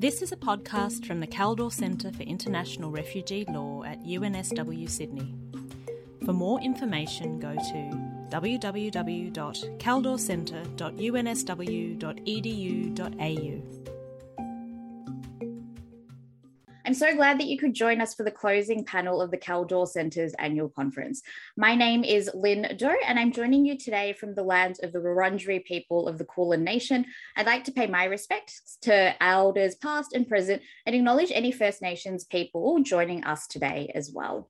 This is a podcast from the Kaldor Centre for International Refugee Law at UNSW Sydney. For more information, go to www.kaldorcentre.unsw.edu.au. I'm so glad that you could join us for the closing panel of the Kaldor Centre's annual conference. My name is Lynn Doe, and I'm joining you today from the lands of the Wurundjeri people of the Kulin Nation. I'd like to pay my respects to elders past and present and acknowledge any First Nations people joining us today as well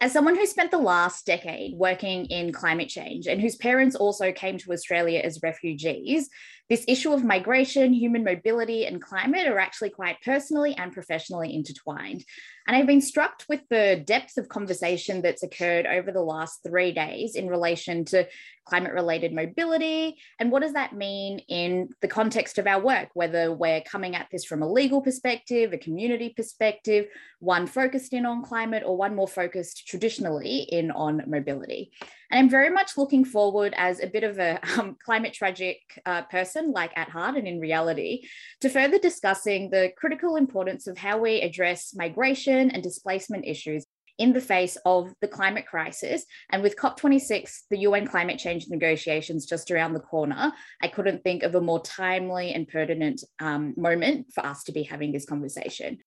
as someone who spent the last decade working in climate change and whose parents also came to Australia as refugees, this issue of migration, human mobility, and climate are actually quite personally and professionally intertwined. And I've been struck with the depth of conversation that's occurred over the last three days in relation to climate related mobility. And what does that mean in the context of our work, whether we're coming at this from a legal perspective, a community perspective, one focused in on climate, or one more focused traditionally in on mobility. And I'm very much looking forward as a bit of a um, climate tragic uh, person, like at heart and in reality, to further discussing the critical importance of how we address migration and displacement issues in the face of the climate crisis. And with COP26, the UN climate change negotiations just around the corner, I couldn't think of a more timely and pertinent um, moment for us to be having this conversation.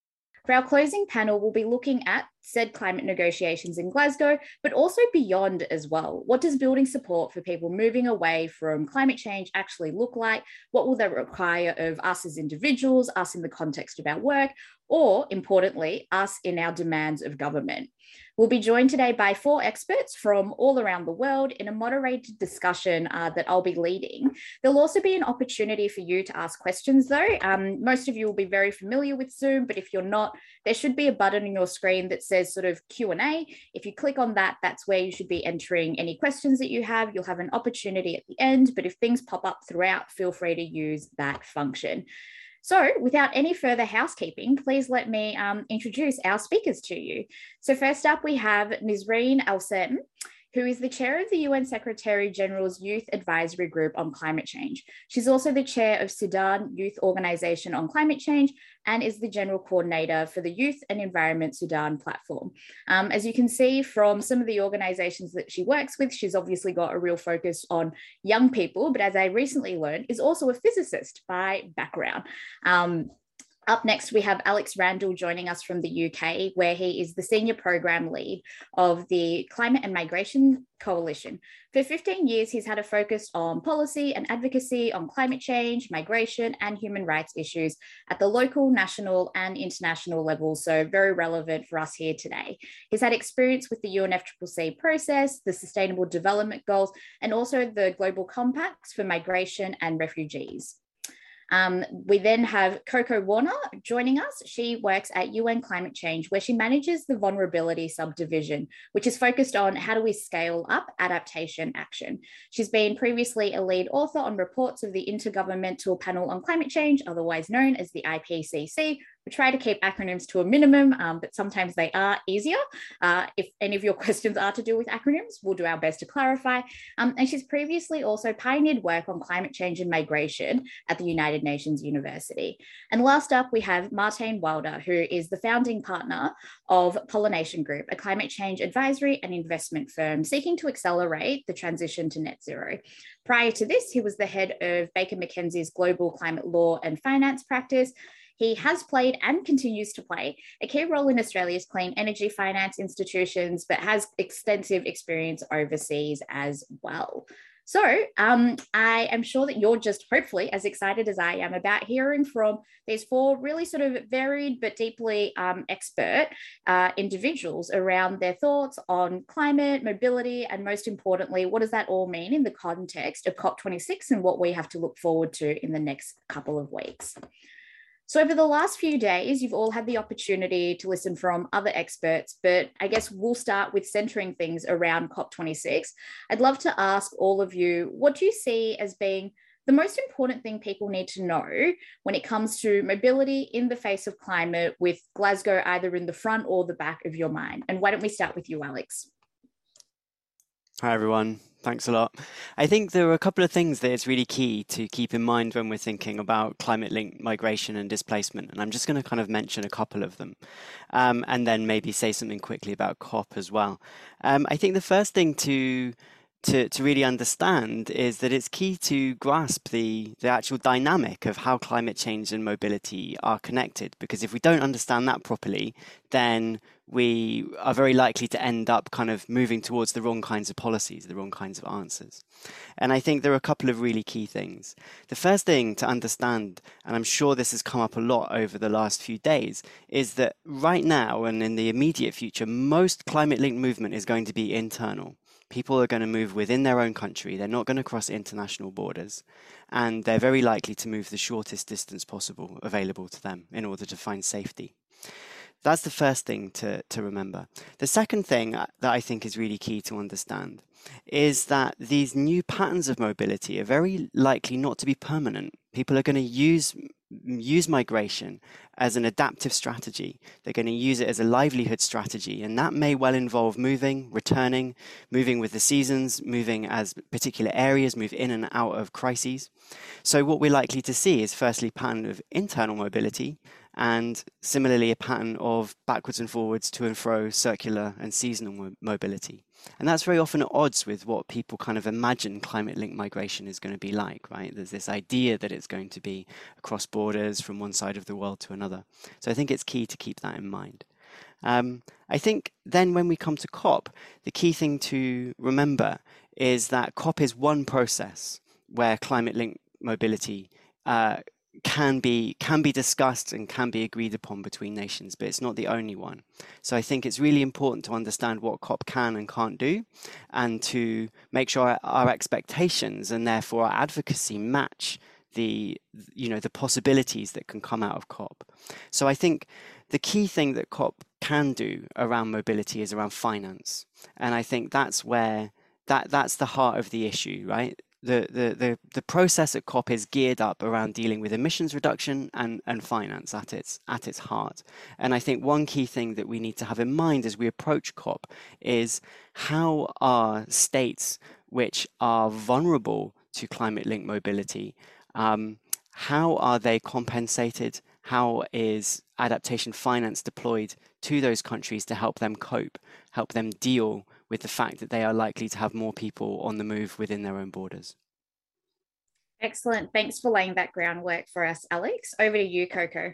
For our closing panel, we'll be looking at said climate negotiations in Glasgow, but also beyond as well. What does building support for people moving away from climate change actually look like? What will that require of us as individuals, us in the context of our work, or importantly, us in our demands of government? We'll be joined today by four experts from all around the world in a moderated discussion uh, that I'll be leading. There'll also be an opportunity for you to ask questions though. Um, most of you will be very familiar with Zoom, but if you're not, there should be a button on your screen that says sort of Q&A. If you click on that, that's where you should be entering any questions that you have. You'll have an opportunity at the end, but if things pop up throughout, feel free to use that function. So, without any further housekeeping, please let me um, introduce our speakers to you. So, first up, we have Nisreen Elsaim who is the chair of the UN Secretary General's Youth Advisory Group on Climate Change. She's also the chair of Sudan Youth Organization on Climate Change and is the general coordinator for the Youth and Environment Sudan platform. Um, as you can see from some of the organizations that she works with, she's obviously got a real focus on young people, but as I recently learned, is also a physicist by background. Um, up next, we have Alex Randall joining us from the UK, where he is the senior program lead of the Climate and Migration Coalition. For 15 years, he's had a focus on policy and advocacy on climate change, migration, and human rights issues at the local, national, and international level. So, very relevant for us here today. He's had experience with the UNFCCC process, the Sustainable Development Goals, and also the Global Compacts for Migration and Refugees. Um, we then have Koko Warner joining us. She works at UN Climate Change, where she manages the vulnerability subdivision, which is focused on how do we scale up adaptation action. She's been previously a lead author on reports of the Intergovernmental Panel on Climate Change, otherwise known as the IPCC, we try to keep acronyms to a minimum, um, but sometimes they are easier. Uh, if any of your questions are to do with acronyms, we'll do our best to clarify. Um, and she's previously also pioneered work on climate change and migration at the United Nations University. And last up, we have Martijn Wilder, who is the founding partner of Pollination Group, a climate change advisory and investment firm seeking to accelerate the transition to net zero. Prior to this, he was the head of Baker McKenzie's global climate law and finance practice he has played and continues to play a key role in Australia's clean energy finance institutions, but has extensive experience overseas as well. So um, I am sure that you're just hopefully as excited as I am about hearing from these four really sort of varied but deeply um, expert uh, individuals around their thoughts on climate, mobility, and most importantly, what does that all mean in the context of COP26 and what we have to look forward to in the next couple of weeks. So, over the last few days, you've all had the opportunity to listen from other experts, but I guess we'll start with centering things around COP26. I'd love to ask all of you what do you see as being the most important thing people need to know when it comes to mobility in the face of climate, with Glasgow either in the front or the back of your mind? And why don't we start with you, Alex? Hi, everyone. Thanks a lot. I think there are a couple of things that it's really key to keep in mind when we're thinking about climate linked migration and displacement. And I'm just going to kind of mention a couple of them um, and then maybe say something quickly about COP as well. Um, I think the first thing to to, to really understand is that it's key to grasp the, the actual dynamic of how climate change and mobility are connected. Because if we don't understand that properly, then we are very likely to end up kind of moving towards the wrong kinds of policies, the wrong kinds of answers. And I think there are a couple of really key things. The first thing to understand, and I'm sure this has come up a lot over the last few days, is that right now and in the immediate future, most climate linked movement is going to be internal people are going to move within their own country. They're not going to cross international borders. And they're very likely to move the shortest distance possible available to them in order to find safety. That's the first thing to, to remember. The second thing uh, that I think is really key to understand is that these new patterns of mobility are very likely not to be permanent. People are going to use use migration as an adaptive strategy. They're going to use it as a livelihood strategy, and that may well involve moving, returning, moving with the seasons, moving as particular areas move in and out of crises. So, what we're likely to see is firstly, pattern of internal mobility, and similarly, a pattern of backwards and forwards, to and fro, circular and seasonal mobility. And that's very often at odds with what people kind of imagine climate linked migration is going to be like, right? There's this idea that it's going to be across borders from one side of the world to another. So I think it's key to keep that in mind. Um, I think then when we come to COP, the key thing to remember is that COP is one process where climate linked mobility uh, can be can be discussed and can be agreed upon between nations, but it's not the only one. So I think it's really important to understand what COP can and can't do, and to make sure our expectations and therefore our advocacy match the you know the possibilities that can come out of COP. So I think the key thing that COP can do around mobility is around finance, and I think that's where that that's the heart of the issue, right? The, the, the, the process at COP is geared up around dealing with emissions reduction and, and finance at its, at its heart. And I think one key thing that we need to have in mind as we approach COP is how are states which are vulnerable to climate linked mobility, um, how are they compensated? How is adaptation finance deployed to those countries to help them cope, help them deal with the fact that they are likely to have more people on the move within their own borders. Excellent. Thanks for laying that groundwork for us, Alex. Over to you, Koko.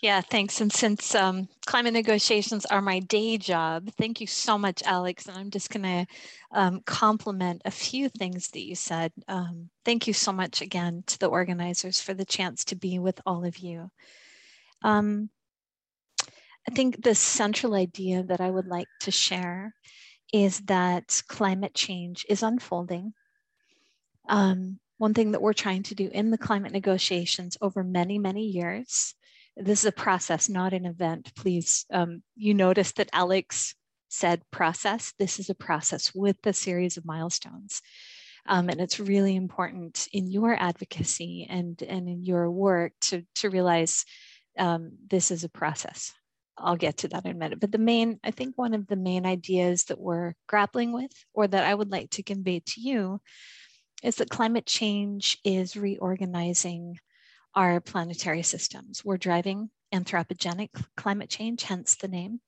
Yeah, thanks. And since um, climate negotiations are my day job, thank you so much, Alex. And I'm just going to um, compliment a few things that you said. Um, thank you so much again to the organizers for the chance to be with all of you. I think the central idea that I would like to share is that climate change is unfolding. Um, one thing that we're trying to do in the climate negotiations over many, many years, this is a process, not an event. Please, um, you notice that Alex said process. This is a process with a series of milestones. Um, and it's really important in your advocacy and, and in your work to, to realize um, this is a process. I'll get to that in a minute. But the main, I think one of the main ideas that we're grappling with, or that I would like to convey to you, is that climate change is reorganizing our planetary systems. We're driving anthropogenic climate change, hence the name.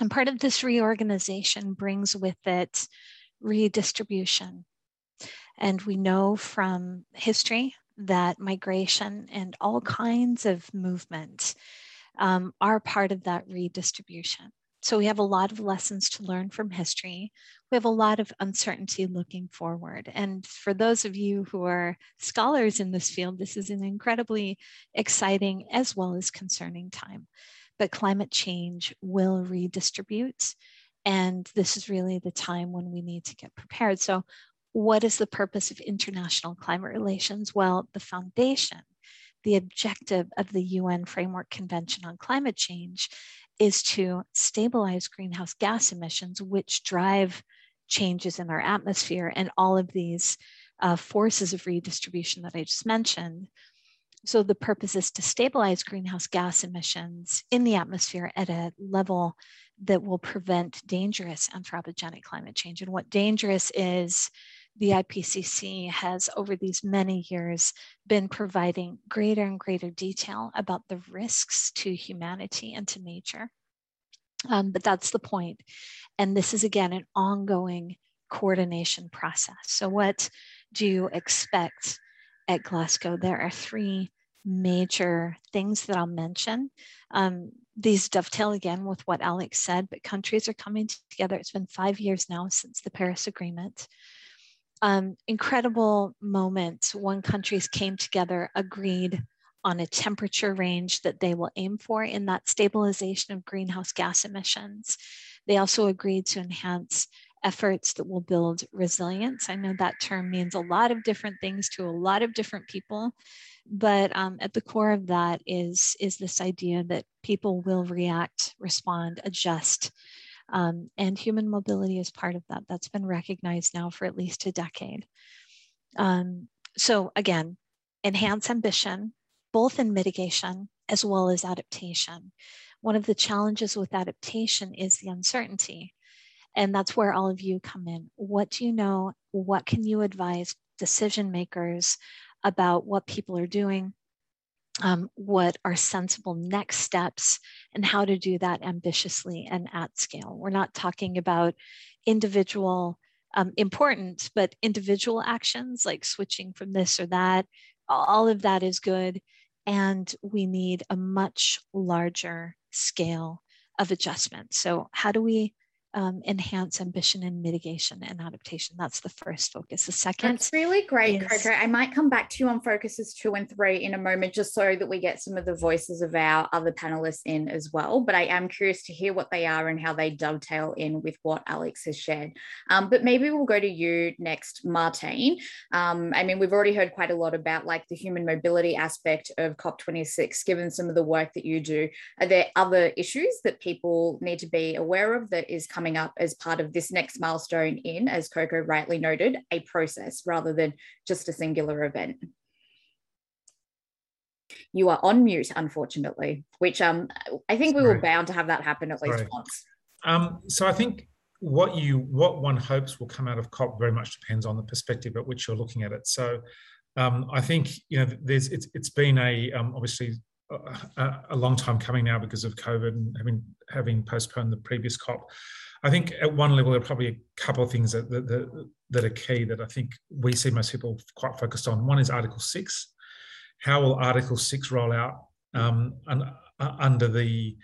And part of this reorganization brings with it redistribution. And we know from history that migration and all kinds of movement um, are part of that redistribution. So we have a lot of lessons to learn from history. We have a lot of uncertainty looking forward. And for those of you who are scholars in this field, this is an incredibly exciting as well as concerning time. But climate change will redistribute. And this is really the time when we need to get prepared. So, what is the purpose of international climate relations? Well, the foundation the objective of the UN Framework Convention on Climate Change is to stabilize greenhouse gas emissions, which drive changes in our atmosphere and all of these uh, forces of redistribution that I just mentioned. So the purpose is to stabilize greenhouse gas emissions in the atmosphere at a level that will prevent dangerous anthropogenic climate change. And what dangerous is, the IPCC has, over these many years, been providing greater and greater detail about the risks to humanity and to nature. Um, but that's the point. And this is, again, an ongoing coordination process. So, what do you expect at Glasgow? There are three major things that I'll mention. Um, these dovetail again with what Alex said, but countries are coming together. It's been five years now since the Paris Agreement. Um, incredible moments when countries came together, agreed on a temperature range that they will aim for in that stabilization of greenhouse gas emissions. They also agreed to enhance efforts that will build resilience. I know that term means a lot of different things to a lot of different people, but um, at the core of that is, is this idea that people will react, respond, adjust. Um, and human mobility is part of that. That's been recognized now for at least a decade. Um, so, again, enhance ambition, both in mitigation as well as adaptation. One of the challenges with adaptation is the uncertainty. And that's where all of you come in. What do you know? What can you advise decision makers about what people are doing, um, what are sensible next steps, and how to do that ambitiously and at scale. We're not talking about individual, um, important, but individual actions like switching from this or that. All of that is good. And we need a much larger scale of adjustment. So, how do we um, enhance ambition and mitigation and adaptation. That's the first focus. The second. That's really great, is, Koko. I might come back to you on focuses two and three in a moment, just so that we get some of the voices of our other panelists in as well. But I am curious to hear what they are and how they dovetail in with what Alex has shared. Um, but maybe we'll go to you next, Martijn. Um, I mean, we've already heard quite a lot about like the human mobility aspect of COP26, given some of the work that you do. Are there other issues that people need to be aware of that is coming coming up as part of this next milestone in, as Koko rightly noted, a process rather than just a singular event. You are on mute, unfortunately, which um, I think we were bound to have that happen at least once. Um, so I think what you what one hopes will come out of COP very much depends on the perspective at which you're looking at it. So um, I think you know there's it's it's been a um, obviously a, a, long time coming now because of COVID and having having postponed the previous COP. I think at one level, there are probably a couple of things that, that, that are key that I think we see most people quite focused on. One is Article 6. How will Article 6 roll out um, uh, under the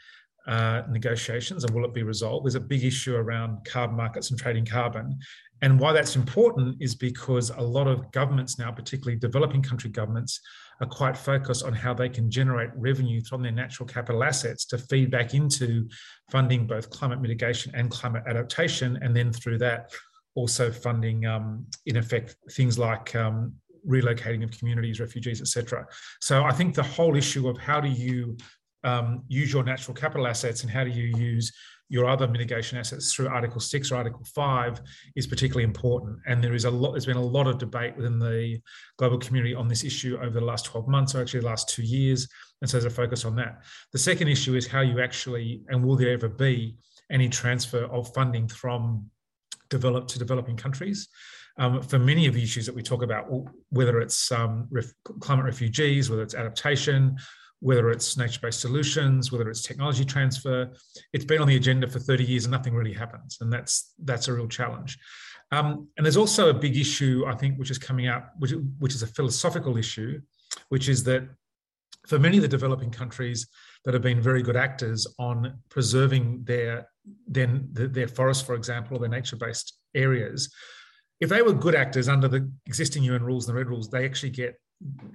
uh, negotiations and will it be resolved? There's a big issue around carbon markets and trading carbon. And why that's important is because a lot of governments now, particularly developing country governments, are quite focused on how they can generate revenue from their natural capital assets to feed back into funding both climate mitigation and climate adaptation, and then through that, also funding, um, in effect, things like um, relocating of communities, refugees, etc. So I think the whole issue of how do you um, use your natural capital assets and how do you use your other mitigation assets through Article 6 or Article 5 is particularly important. And there is a lot, there's been a lot of debate within the global community on this issue over the last 12 months, or actually the last two years. And so there's a focus on that. The second issue is how you actually, and will there ever be any transfer of funding from developed to developing countries? Um, for many of the issues that we talk about, whether it's um, ref- climate refugees, whether it's adaptation, whether it's nature-based solutions, whether it's technology transfer. It's been on the agenda for 30 years and nothing really happens, and that's that's a real challenge. Um, and there's also a big issue, I think, which is coming out, which, which is a philosophical issue, which is that for many of the developing countries that have been very good actors on preserving their then their forests, for example, or their nature-based areas, if they were good actors under the existing UN rules and the REDD rules, they actually get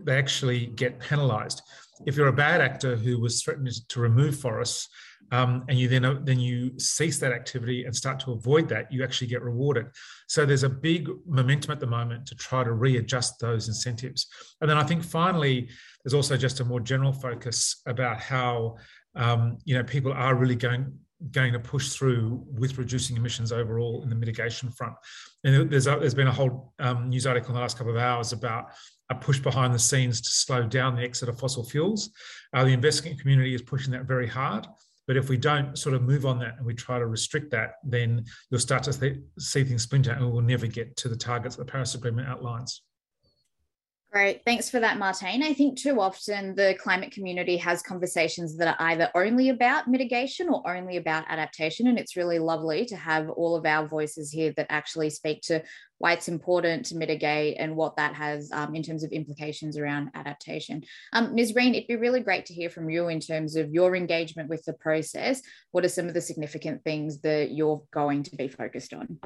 they actually get penalized. If you're a bad actor who was threatened to remove forests, um, and you then then you cease that activity and start to avoid that, you actually get rewarded. So there's a big momentum at the moment to try to readjust those incentives. And then I think finally, there's also just a more general focus about how um, you know people are really going going to push through with reducing emissions overall in the mitigation front. And there's, a, there's been a whole um, news article in the last couple of hours about a push behind the scenes to slow down the exit of fossil fuels. Uh, the investment community is pushing that very hard. But if we don't sort of move on that and we try to restrict that, then you'll start to th- see things splinter and we will never get to the targets that the Paris Agreement outlines. Great. Thanks for that, Martijn. I think too often the climate community has conversations that are either only about mitigation or only about adaptation. And it's really lovely to have all of our voices here that actually speak to why it's important to mitigate and what that has um, in terms of implications around adaptation. Um, Nisreen, it'd be really great to hear from you in terms of your engagement with the process. What are some of the significant things that you're going to be focused on?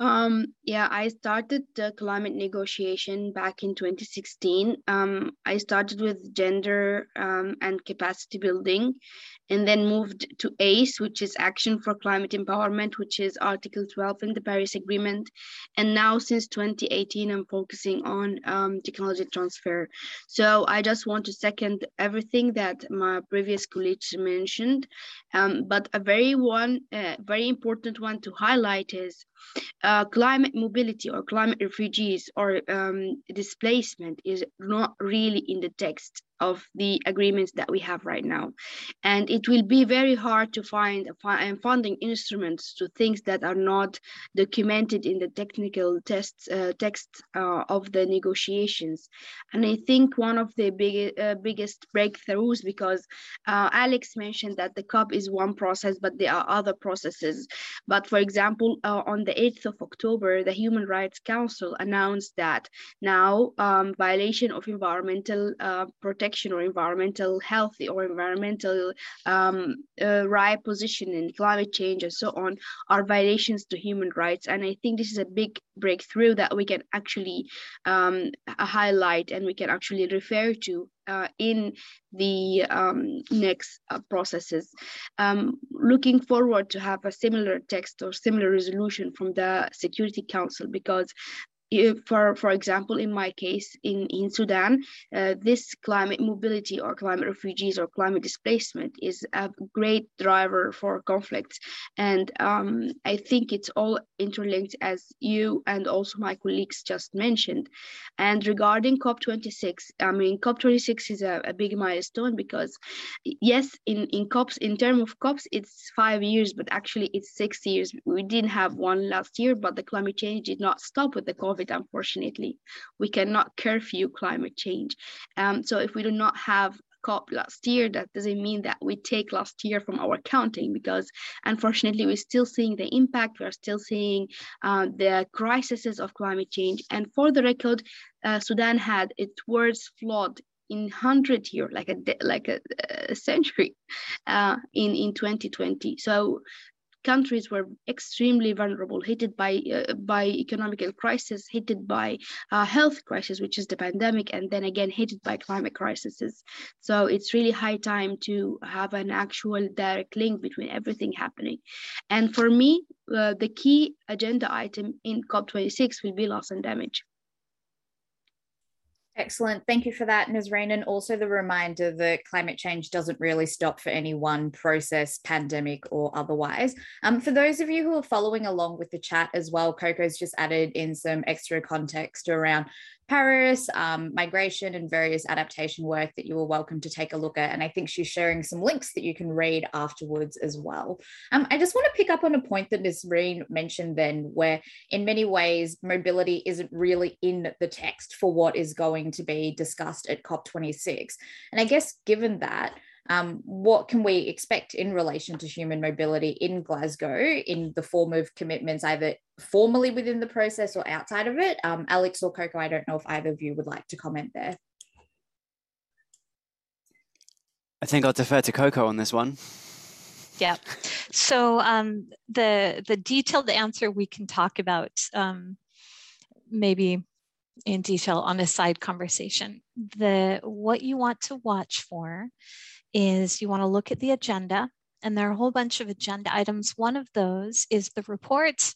Um, yeah, I started the climate negotiation back in 2016. Um, I started with gender um, and capacity building, and then moved to ACE, which is Action for Climate Empowerment, which is Article 12 in the Paris Agreement. And now, since 2018, I'm focusing on um, technology transfer. So I just want to second everything that my previous colleagues mentioned. Um, but a very one, uh, very important one to highlight is uh, climate mobility or climate refugees or um, displacement is not really in the text of the agreements that we have right now. And it will be very hard to find funding instruments to things that are not documented in the technical tests, uh, text uh, of the negotiations. And I think one of the big, uh, biggest breakthroughs, because uh, Alex mentioned that the COP is one process, but there are other processes. But for example, uh, on the 8th of October, the Human Rights Council announced that now um, violation of environmental uh, protection protection or environmental health or environmental um, uh, right position in climate change and so on are violations to human rights. And I think this is a big breakthrough that we can actually um, highlight and we can actually refer to uh, in the um, next uh, processes. Um, looking forward to have a similar text or similar resolution from the Security Council because for for example in my case in in sudan uh, this climate mobility or climate refugees or climate displacement is a great driver for conflicts, and um, i think it's all interlinked as you and also my colleagues just mentioned. And regarding cop26 i mean cop26 is a, a big milestone because yes in in cops in terms of cops it's five years but actually it's six years. We didn't have one last year but the climate change did not stop with the covid COVID, unfortunately. We cannot curfew climate change. Um, so if we do not have COP last year, that doesn't mean that we take last year from our counting because unfortunately we're still seeing the impact, we're still seeing uh, the crises of climate change. And for the record, uh, Sudan had its worst flood in 100 years, like a like a, a century uh, in in 2020 so countries were extremely vulnerable, hit by uh, by economical crisis, hit by uh, health crisis, which is the pandemic, and then again hit by climate crises. So it's really high time to have an actual direct link between everything happening. And for me, uh, the key agenda item in COP26 will be loss and damage. Excellent. Thank you for that, Nisreen. And also the reminder that climate change doesn't really stop for any one process, pandemic or otherwise. Um, for those of you who are following along with the chat as well, Koko's just added in some extra context around Paris, um, migration, and various adaptation work that you are welcome to take a look at. And I think she's sharing some links that you can read afterwards as well. Um, I just want to pick up on a point that Nisreen mentioned then, where in many ways mobility isn't really in the text for what is going to be discussed at COP26. And I guess given that, um, what can we expect in relation to human mobility in Glasgow in the form of commitments, either formally within the process or outside of it? Um, Alex or Koko, I don't know if either of you would like to comment there. I think I'll defer to Koko on this one. Yeah. So um, the the detailed answer we can talk about um, maybe in detail on a side conversation. The what you want to watch for is you want to look at the agenda, and there are a whole bunch of agenda items. One of those is the report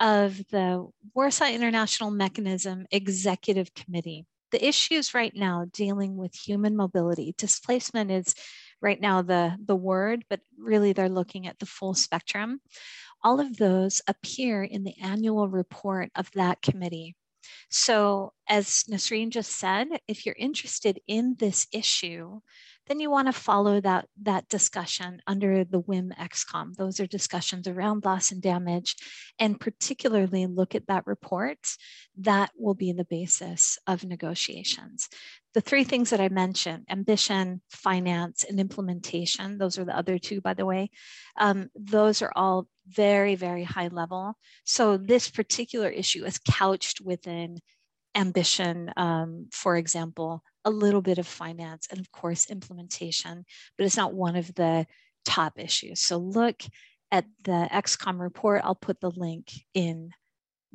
of the Warsaw International Mechanism Executive Committee. The issues right now dealing with human mobility, displacement is right now the, the word, but really they're looking at the full spectrum. All of those appear in the annual report of that committee. So, as Nasreen just said, if you're interested in this issue, then you want to follow that, that discussion under the WIM ExCom. Those are discussions around loss and damage, and particularly look at that report. That will be the basis of negotiations. The three things that I mentioned ambition, finance, and implementation those are the other two, by the way. Um, those are all very, very high level. So, this particular issue is couched within ambition, um, for example, a little bit of finance, and of course, implementation, but it's not one of the top issues. So look at the ExCom report. I'll put the link in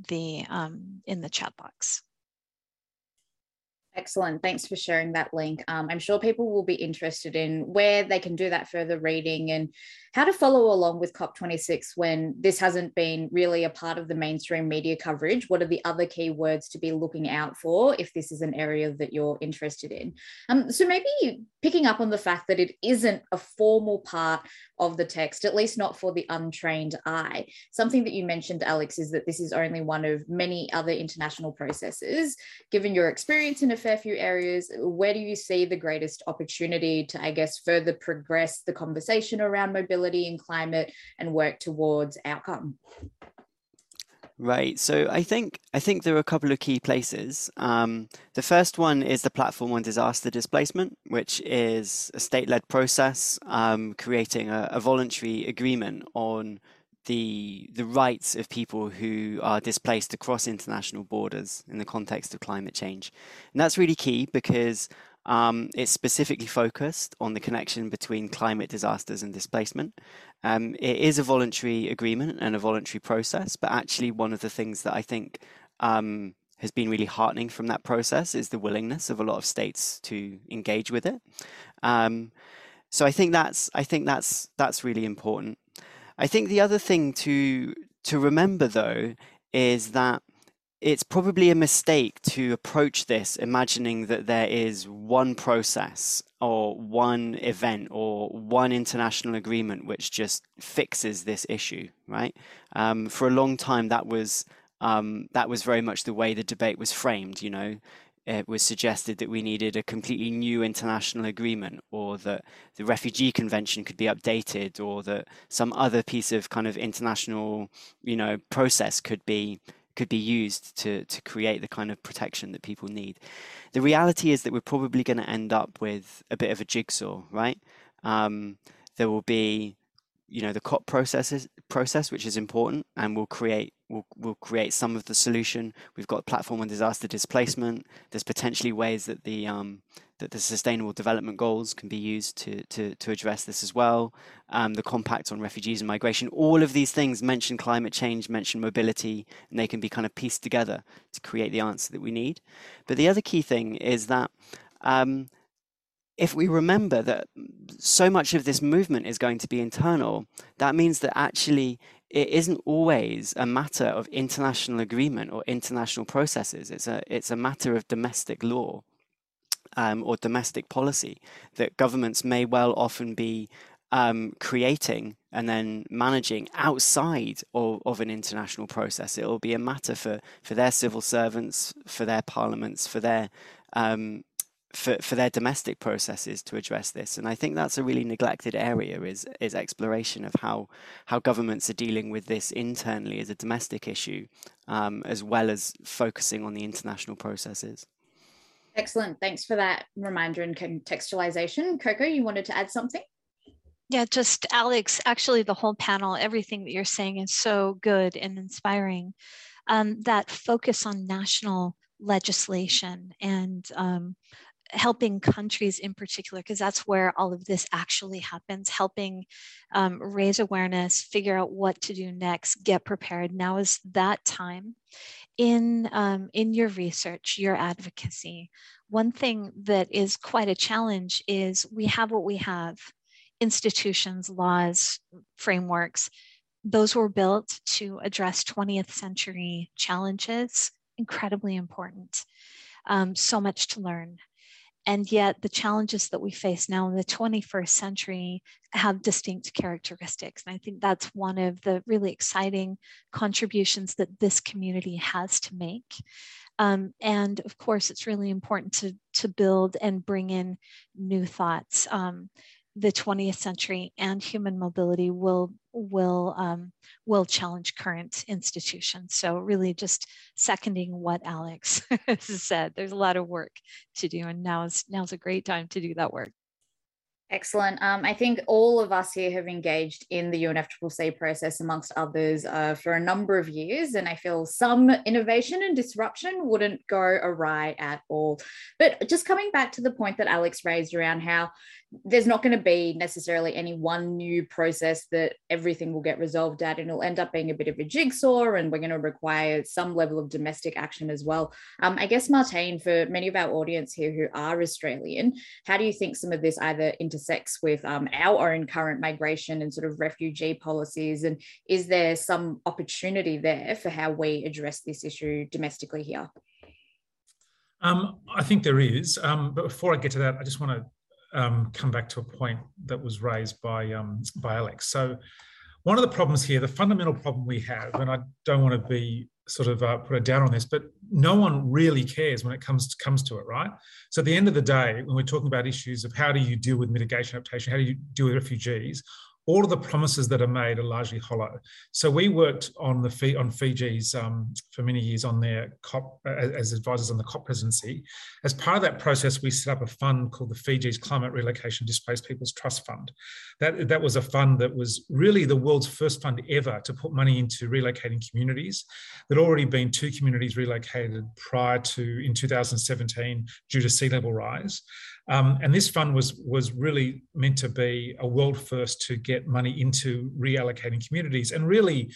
the um, in the chat box. Excellent. Thanks for sharing that link. Um, I'm sure people will be interested in where they can do that further reading and how to follow along with COP26 when this hasn't been really a part of the mainstream media coverage. What are the other key words to be looking out for if this is an area that you're interested in? Um, so maybe picking up on the fact that it isn't a formal part of the text, at least not for the untrained eye. Something that you mentioned, Alex, is that this is only one of many other international processes. Given your experience in a fair few areas, where do you see the greatest opportunity to, I guess, further progress the conversation around mobility and climate and work towards outcome? Right. So I think I think there are a couple of key places. Um, the first one is the platform on disaster displacement, which is a state-led process um, creating a, a, voluntary agreement on the the rights of people who are displaced across international borders in the context of climate change, and that's really key because um, it's specifically focused on the connection between climate disasters and displacement. Um, it is a voluntary agreement and a voluntary process, but actually, one of the things that I think um, has been really heartening from that process is the willingness of a lot of states to engage with it. Um, so I think that's I think that's that's really important. I think the other thing to to remember though is that it's probably a mistake to approach this imagining that there is one process or one event or one international agreement which just fixes this issue, right? Um, for a long time, that was um, that was very much the way the debate was framed. You know, it was suggested that we needed a completely new international agreement, or that the refugee convention could be updated, or that some other piece of kind of international, you know, process could be could be used to to create the kind of protection that people need. The reality is that we're probably going to end up with a bit of a jigsaw, right? Um, there will be, you know, the COP processes process, which is important, and will create will will create some of the solution. We've got platform on disaster displacement. There's potentially ways that the um, that the sustainable development goals can be used to to, to address this as well. Um, the compact on refugees and migration. All of these things mention climate change, mention mobility, and they can be kind of pieced together to create the answer that we need. But the other key thing is that. Um, if we remember that so much of this movement is going to be internal, that means that actually it isn't always a matter of international agreement or international processes. It's a it's a matter of domestic law um, or domestic policy that governments may well often be um, creating and then managing outside of, of an international process. It will be a matter for, for their civil servants, for their parliaments, for their um, for, for their domestic processes to address this. And I think that's a really neglected area is is exploration of how how governments are dealing with this internally as a domestic issue, um, as well as focusing on the international processes. Excellent. Thanks for that reminder and contextualization. Koko, you wanted to add something? Yeah, just Alex, actually, the whole panel, everything that you're saying is so good and inspiring. Um, that focus on national legislation and um, helping countries in particular, because that's where all of this actually happens, helping um, raise awareness, figure out what to do next, get prepared. Now is that time. In, um, in your research, your advocacy, one thing that is quite a challenge is we have what we have institutions, laws, frameworks. Those were built to address 20th century challenges, incredibly important. Um, so much to learn. And yet the challenges that we face now in the 21st century have distinct characteristics. And I think that's one of the really exciting contributions that this community has to make. Um, and of course, it's really important to, to build and bring in new thoughts. Um, the 20th century and human mobility will will um, will challenge current institutions. So really, just seconding what Alex said. There's a lot of work to do, and now is now is a great time to do that work. Excellent. Um, I think all of us here have engaged in the UNFCCC process, amongst others, uh, for a number of years. And I feel some innovation and disruption wouldn't go awry at all. But just coming back to the point that Alex raised around how there's not going to be necessarily any one new process that everything will get resolved at. And it'll end up being a bit of a jigsaw and we're going to require some level of domestic action as well. Um, i guess martijn for many of our audience here who are australian how do you think some of this either intersects with um, our own current migration and sort of refugee policies? And is there some opportunity there for how we address this issue domestically here? Um, I think there is. Um, but before I get to that, I just want to um, come back to a point that was raised by um, by Alex. So one of the problems here, the fundamental problem we have, and I don't want to be sort of uh, put a down on this, but no one really cares when it comes to, comes to it, right? So at the end of the day, when we're talking about issues of how do you deal with mitigation adaptation, how do you deal with refugees, all of the promises that are made are largely hollow. So we worked on the on Fiji's um, for many years on their COP as advisors on the COP presidency. As part of that process, we set up a fund called the Fiji's Climate Relocation Displaced Peoples Trust Fund. That that was a fund that was really the world's first fund ever to put money into relocating communities. There'd already been two communities relocated prior to in 2017 due to sea level rise. Um, and this fund was, was really meant to be a world first to get money into reallocating communities and really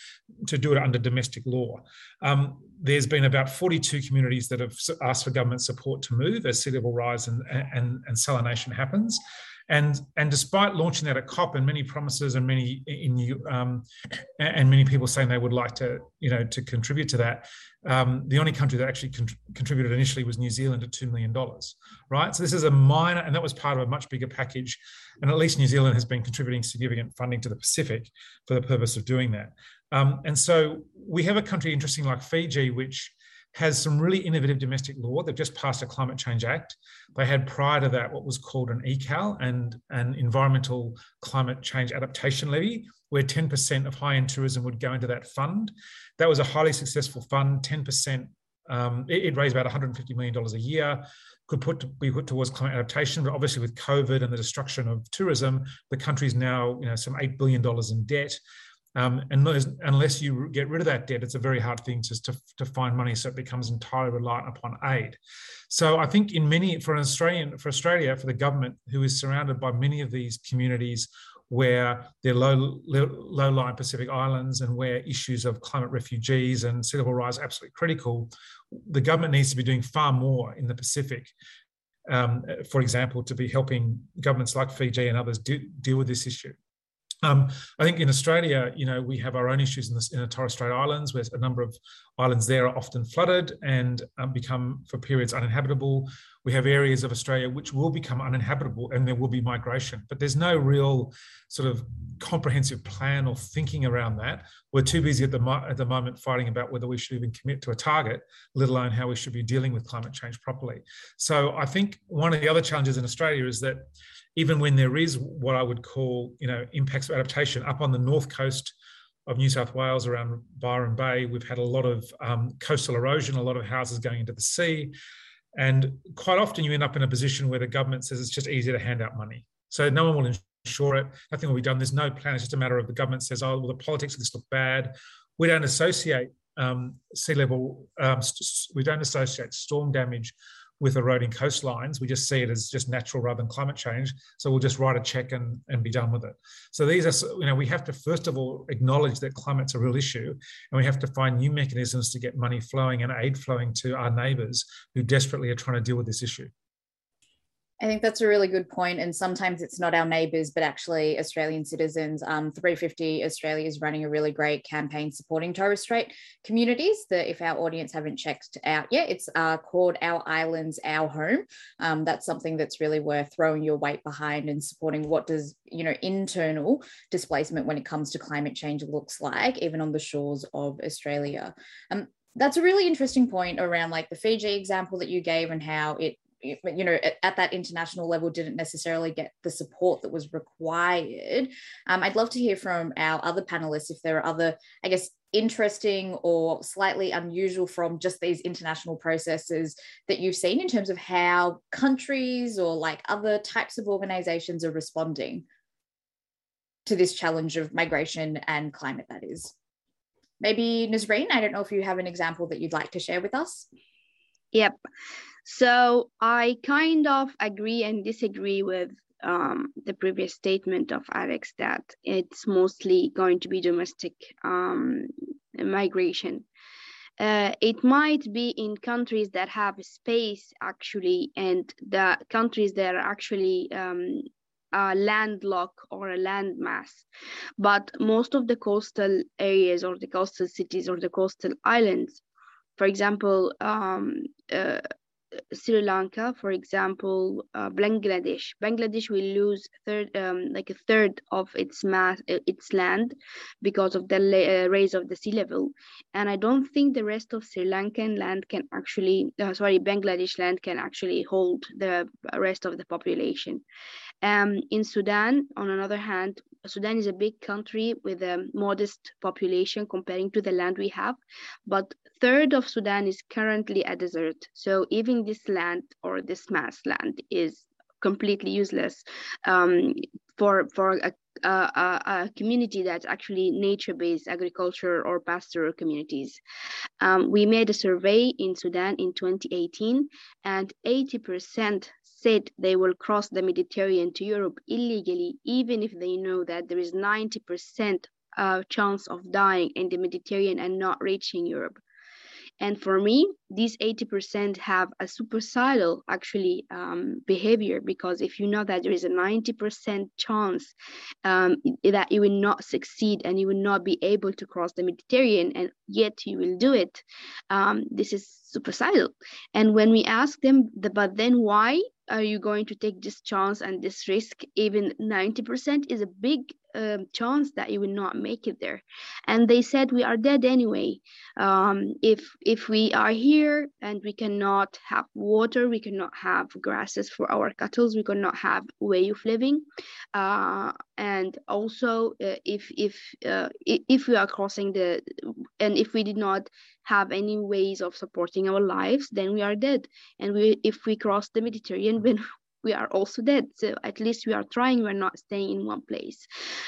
to do it under domestic law. Um, there's been about 42 communities that have asked for government support to move as sea level rise and, and, and salination happens. And, and despite launching that at COP and many promises and many in um, and many people saying they would like to you know to contribute to that, um, the only country that actually con- contributed initially was New Zealand at two million dollars. Right, so this is a minor, and that was part of a much bigger package. And at least New Zealand has been contributing significant funding to the Pacific for the purpose of doing that. Um, and so we have a country interesting like Fiji, which has some really innovative domestic law. They've just passed a Climate Change Act. They had prior to that what was called an ECAL and an Environmental Climate Change Adaptation Levy, where 10% of high end tourism would go into that fund. That was a highly successful fund, 10%. Um, it, it, raised about $150 million a year, could put to, be put towards climate adaptation. But obviously, with COVID and the destruction of tourism, the country's now you know, some $8 billion in debt. Um, and unless you get rid of that debt, it's a very hard thing to, to, to, find money. So it becomes entirely reliant upon aid. So I think in many for an Australian, for Australia, for the government who is surrounded by many of these communities where they're low, low lying Pacific islands and where issues of climate refugees and sea level rise are absolutely critical, the government needs to be doing far more in the Pacific. Um, for example, to be helping governments like Fiji and others do, deal with this issue. Um, I think in Australia, you know, we have our own issues in, in the Torres Strait Islands, where a number of islands there are often flooded and um, become, for periods, uninhabitable. We have areas of Australia which will become uninhabitable and there will be migration, but there's no real sort of comprehensive plan or thinking around that. We're too busy at the, at the moment fighting about whether we should even commit to a target, let alone how we should be dealing with climate change properly. So I think one of the other challenges in Australia is that even when there is what I would call, you know, impacts of adaptation up on the north coast of New South Wales around Byron Bay, we've had a lot of um, coastal erosion, a lot of houses going into the sea. And quite often you end up in a position where the government says it's just easier to hand out money. So no one will insure it. Nothing will be done. There's no plan. It's just a matter of the government says, oh, well, the politics of this look bad. We don't associate um, sea level, um, we don't associate storm damage with eroding coastlines. We just see it as just natural rather than climate change. So we'll just write a check and, and be done with it. So these are, you know, we have to first of all acknowledge that climate's a real issue and we have to find new mechanisms to get money flowing and aid flowing to our neighbours who desperately are trying to deal with this issue. I think that's a really good point. And sometimes it's not our neighbours, but actually Australian citizens. Um, 350 Australia is running a really great campaign supporting Torres Strait communities. That if our audience haven't checked out yet, it's uh, called Our Islands, Our Home. Um, that's something that's really worth throwing your weight behind and supporting what does, you know, internal displacement when it comes to climate change looks like, even on the shores of Australia. Um, that's a really interesting point around like the Fiji example that you gave and how it you know at, that international level didn't necessarily get the support that was required. Um, i'd love to hear from our other panelists if there are other i guess interesting or slightly unusual from just these international processes that you've seen in terms of how countries or like other types of organizations are responding to this challenge of migration and climate that is. Maybe Nazreen, i don't know if you have an example that you'd like to share with us. Yep so I kind of agree and disagree with um, the previous statement of Alex that it's mostly going to be domestic um, migration. Uh, it might be in countries that have space actually, and the countries that are actually um, a landlock or a landmass. But most of the coastal areas or the coastal cities or the coastal islands, for example, um, uh, Sri Lanka, for example, uh, Bangladesh. Bangladesh will lose third, um, like a third of its mass, uh, its land, because of the uh, raise of the sea level. And I don't think the rest of Sri Lankan land can actually, uh, sorry, Bangladesh land can actually hold the rest of the population. Um, in Sudan, on another hand, Sudan is a big country with a modest population comparing to the land we have, but third of Sudan is currently a desert. So even this land or this mass land is completely useless um, for for a, a, a, community that's actually nature-based agriculture or pastoral communities. Um, we made a survey in Sudan in 2018, and 80% said they will cross the Mediterranean to Europe illegally, even if they know that there is 90% uh, chance of dying in the Mediterranean and not reaching Europe. And for me, these 80% have a suicidal actually um, behavior because if you know that there is a 90% chance um, that you will not succeed and you will not be able to cross the Mediterranean and yet you will do it, um, this is suicidal. And when we ask them, the, but then why are you going to take this chance and this risk? Even 90% is a big um, chance that you will not make it there. And they said we are dead anyway. Um, if if we are here and we cannot have water we cannot have grasses for our cattle we cannot have way of living uh, and also uh, if if uh, if we are crossing the and if we did not have any ways of supporting our lives then we are dead. And we if we cross the mediterranean when we are also dead. So at least we are trying. We're not staying in one place.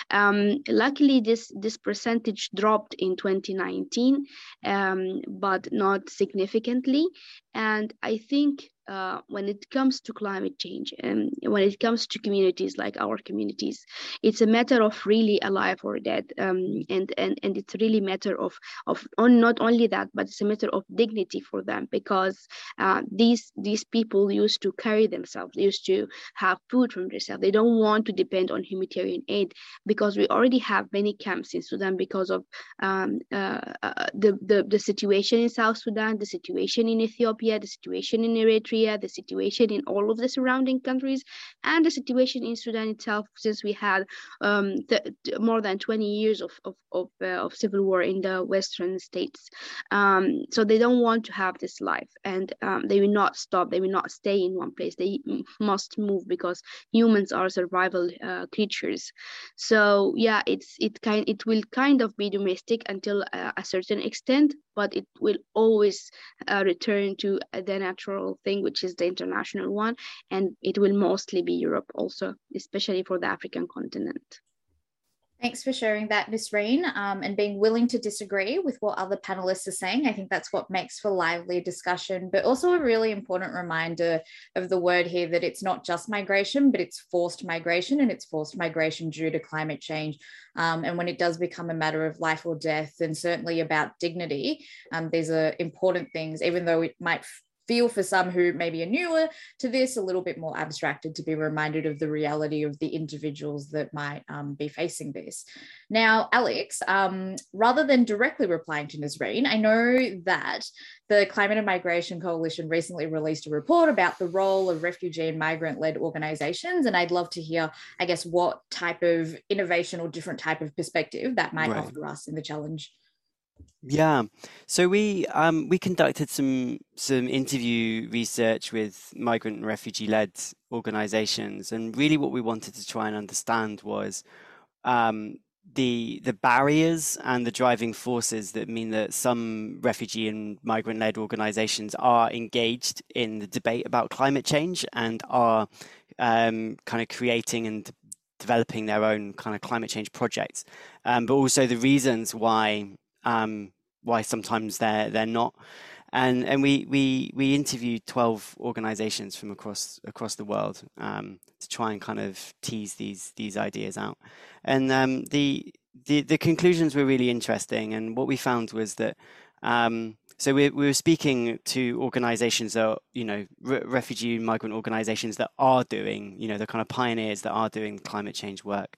Um, luckily, this this percentage dropped in 2019, um, but not significantly. And I think uh, when it comes to climate change and when it comes to communities like our communities it's a matter of really alive or dead. Um, and, and and it's really matter of of on, not only that but it's a matter of dignity for them because uh, these these people used to carry themselves used to have food from themselves they don't want to depend on humanitarian aid because we already have many camps in sudan because of um, uh, uh the, the the situation in south sudan the situation in ethiopia the situation in eritrea Eritrea, the situation in all of the surrounding countries, and the situation in Sudan itself, since we had um, more than 20 years of, of, of, uh, of, civil war in the Western states. Um, so they don't want to have this life, and um, they will not stop, they will not stay in one place. They must move because humans are survival uh, creatures. So yeah, it's it kind it will kind of be domestic until a, a certain extent, but it will always uh, return to the natural thing which is the international one, and it will mostly be Europe also, especially for the African continent. Thanks for sharing that, Nisreen, um, and being willing to disagree with what other panelists are saying. I think that's what makes for lively discussion, but also a really important reminder of the word here that it's not just migration, but it's forced migration, and it's forced migration due to climate change. Um, and when it does become a matter of life or death, and certainly about dignity, um, these are important things, even though it might feel for some who maybe are newer to this, a little bit more abstracted to be reminded of the reality of the individuals that might um, be facing this. Now, Alex, um, rather than directly replying to Nisreen, I know that the Climate and Migration Coalition recently released a report about the role of refugee and migrant led organizations. And I'd love to hear, I guess, what type of innovation or different type of perspective that might right. offer us in the challenge. Yeah, so we um, we conducted some some interview research with migrant and refugee led organisations, and really what we wanted to try and understand was um, the the barriers and the driving forces that mean that some refugee and migrant led organisations are engaged in the debate about climate change and are um, kind of creating and developing their own kind of climate change projects, um, but also the reasons why um, why sometimes they're they're not. And and we we we interviewed twelve organisations from across across the world um, to try and kind of tease these these ideas out. And um, the the the conclusions were really interesting. And what we found was that. Um, so we, we were speaking to organizations that, you know, re- refugee migrant organizations that are doing, you know, the kind of pioneers that are doing climate change work.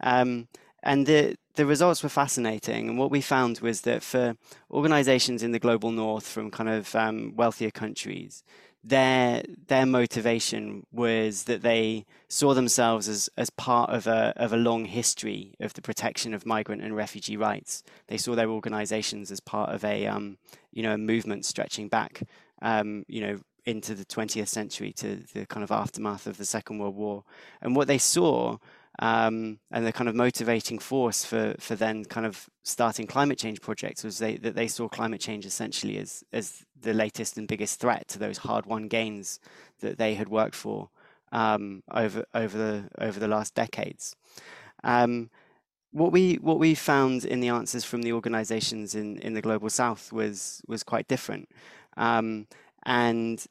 Um, and the, the results were fascinating. And what we found was that for organizations in the global north from kind of um, wealthier countries, their their motivation was that they saw themselves as as part of a of a long history of the protection of migrant and refugee rights. They saw their organizations as part of a um, you know a movement stretching back um, you know into the 20th century to the kind of aftermath of the Second World War. And what they saw um, and the kind of motivating force for for then kind of starting climate change projects was they, that they saw climate change essentially as as the latest and biggest threat to those hard won gains that they had worked for um, over over the over the last decades. Um, what we what we found in the answers from the organisations in, in the global south was was quite different, um, and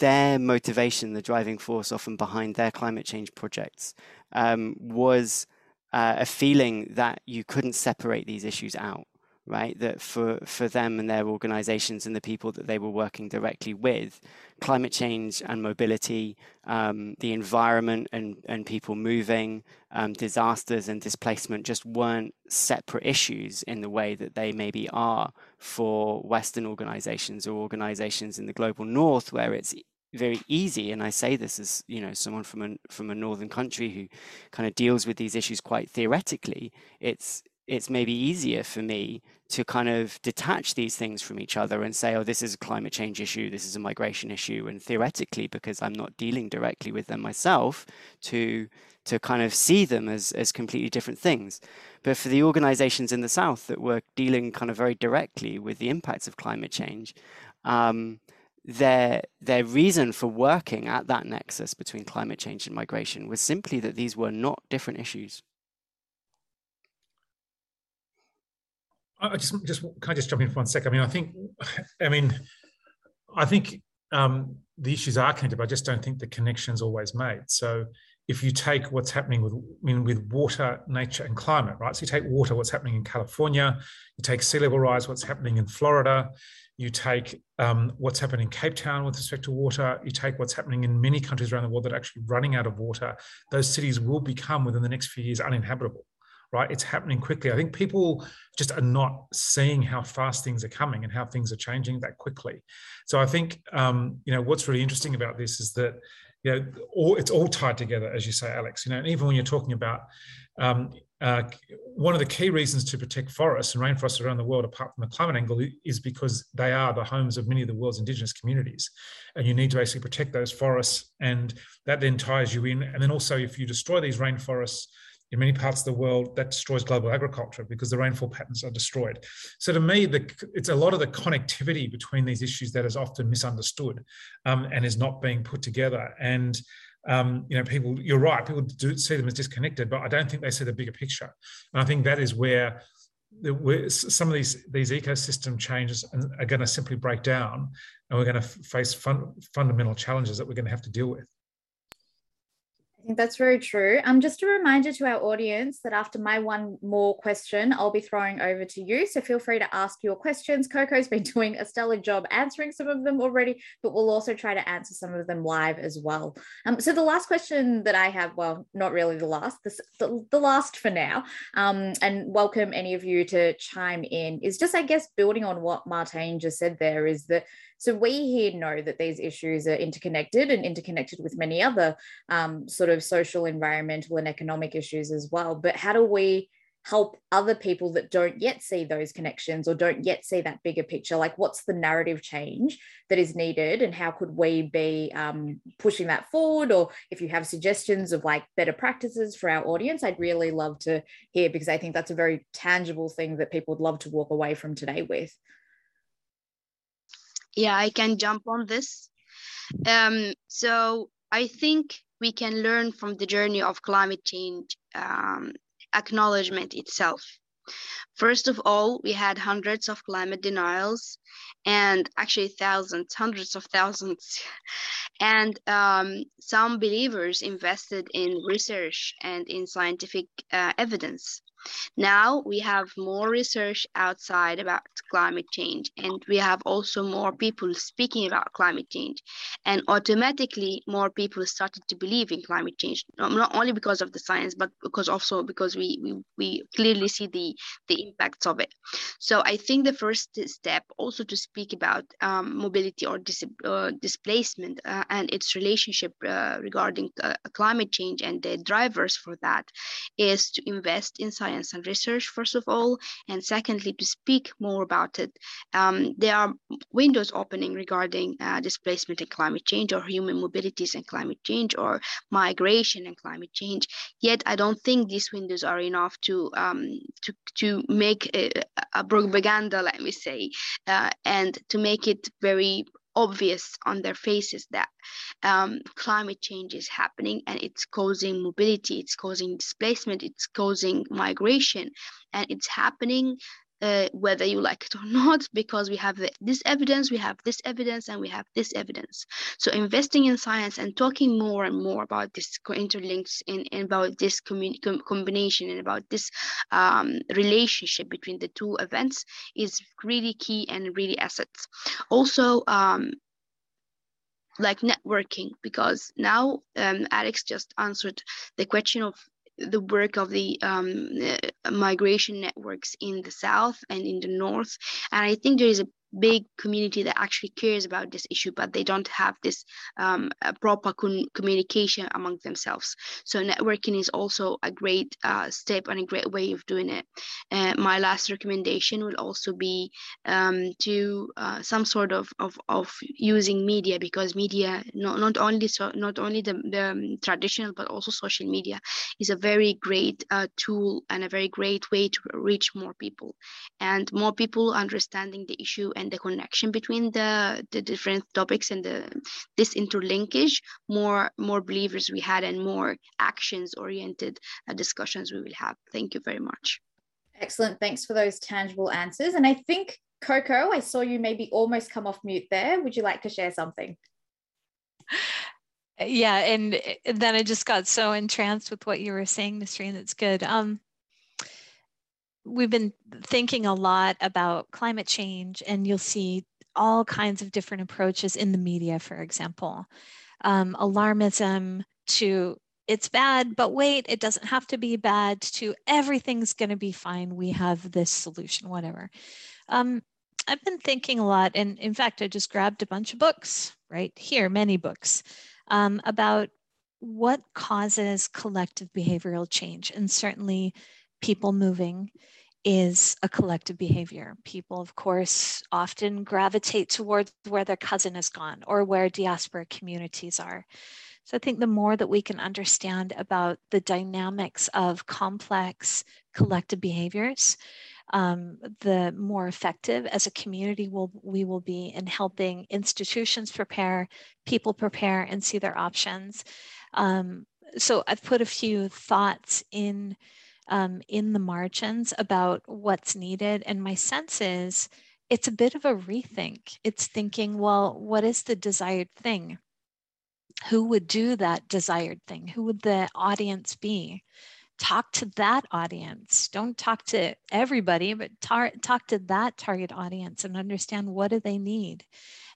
their motivation, the driving force often behind their climate change projects, um, was uh, a feeling that you couldn't separate these issues out, right? That for, for them and their organizations and the people that they were working directly with, climate change and mobility, um, the environment and, and people moving, um, disasters and displacement just weren't separate issues in the way that they maybe are for Western organizations or organizations in the global north, where it's very easy and i say this as you know someone from a from a northern country who kind of deals with these issues quite theoretically it's it's maybe easier for me to kind of detach these things from each other and say oh this is a climate change issue this is a migration issue and theoretically because i'm not dealing directly with them myself to to kind of see them as as completely different things. But for the organizations in the south that were dealing kind of very directly with the impacts of climate change um, their their reason for working at that nexus between climate change and migration was simply that these were not different issues. I just just can I just jump in for one sec? I mean, I think, I mean, I think um, the issues are connected, but I just don't think the connection's always made. So if you take what's happening with I mean, with water, nature, and climate, right? So you take water, what's happening in California, you take sea level rise, what's happening in Florida, you take um, what's happening in Cape Town with respect to water, you take what's happening in many countries around the world that are actually running out of water, those cities will become within the next few years uninhabitable, right? It's happening quickly. I think people just are not seeing how fast things are coming and how things are changing that quickly. So I think, um, you know, what's really interesting about this is that, you know, all, it's all tied together, as you say, Alex, you know, and even when you're talking about um, uh, one of the key reasons to protect forests and rainforests around the world, apart from the climate angle, is because they are the homes of many of the world's indigenous communities. And you need to basically protect those forests. And that then ties you in. And then also, if you destroy these rainforests, in many parts of the world, that destroys global agriculture because the rainfall patterns are destroyed. So to me, the, it's a lot of the connectivity between these issues that is often misunderstood um, and is not being put together. And um, you know, people, you're right, people do see them as disconnected, but I don't think they see the bigger picture. And I think that is where, the, some of these these ecosystem changes are going to simply break down, and we're going to face fun, fundamental challenges that we're going to have to deal with. That's very true. Um, just a reminder to our audience that after my one more question, I'll be throwing over to you. So feel free to ask your questions. Koko's been doing a stellar job answering some of them already, but we'll also try to answer some of them live as well. Um, so the last question that I have, well, not really the last, the, the, the last for now, um, and welcome any of you to chime in, is just, I guess, building on what Martijn just said there, is that so we here know that these issues are interconnected and interconnected with many other um, sort of social, environmental, and economic issues as well. But how do we help other people that don't yet see those connections or don't yet see that bigger picture? Like, what's the narrative change that is needed, and how could we be um, pushing that forward? Or if you have suggestions of like better practices for our audience, I'd really love to hear because I think that's a very tangible thing that people would love to walk away from today with yeah, I can jump on this. Um, so I think we can learn from the journey of climate change um, acknowledgement itself. First of all, we had hundreds of climate denials and actually thousands, hundreds of thousands. And um, some believers invested in research and in scientific uh, evidence. Now we have more research outside about climate change, and we have also more people speaking about climate change. And automatically, more people started to believe in climate change, not only because of the science, but because also because we, we, we clearly see the, the impacts of it. So I think the first step also to speak about um, mobility or dis- uh, displacement uh, and its relationship uh, regarding uh, climate change and the drivers for that is to invest in science and research, first of all, and secondly, to speak more about it. Um, there are windows opening regarding uh, displacement and climate change, or human mobilities and climate change, or migration and climate change. Yet, I don't think these windows are enough to um, to to make a, a propaganda, let me say, uh, and to make it very obvious on their faces that um, climate change is happening and it's causing mobility, it's causing displacement, it's causing migration, and it's happening uh, whether you like it or not, because we have this evidence, we have this evidence, and we have this evidence. So investing in science and talking more and more about this interlinks in, in about this com- combination and about this um, relationship between the two events is really key and really assets. Also, um, like networking because now um, Alex just answered the question of the work of the um, migration networks in the south and in the north. And I think there is a big community that actually cares about this issue, but they don't have this um, proper con- communication among themselves. So networking is also a great uh, step and a great way of doing it. Uh, my last recommendation will also be um, to uh, some sort of, of, of using media because media not, not only so not only the, the um, traditional but also social media is a very great uh, tool and a very great way to reach more people and more people understanding the issue and the connection between the, the different topics and the this interlinkage, more more believers we had and more actions oriented uh, discussions we will have. Thank you very much. Excellent. Thanks for those tangible answers. And I think Koko, I saw you maybe almost come off mute there. Would you like to share something? Yeah, and then I just got so entranced with what you were saying, Nisreen. That's good. Um, we've been thinking a lot about climate change, and you'll see all kinds of different approaches in the media, for example. Um, alarmism to it's bad, but wait, it doesn't have to be bad, to everything's going to be fine. We have this solution, whatever. Um, I've been thinking a lot, and in fact, I just grabbed a bunch of books right here, many books, um, about what causes collective behavioral change. And certainly, people moving is a collective behavior. People, of course, often gravitate towards where their cousin has gone or where diaspora communities are. So I think the more that we can understand about the dynamics of complex collective behaviors, um, the more effective as a community will we will be in helping institutions prepare, people prepare, and see their options. Um, so I've put a few thoughts in um, in the margins about what's needed. And my sense is it's a bit of a rethink. It's thinking, well, what is the desired thing? who would do that desired thing? Who would the audience be? Talk to that audience. Don't talk to everybody, but tar- talk to that target audience and understand what do they need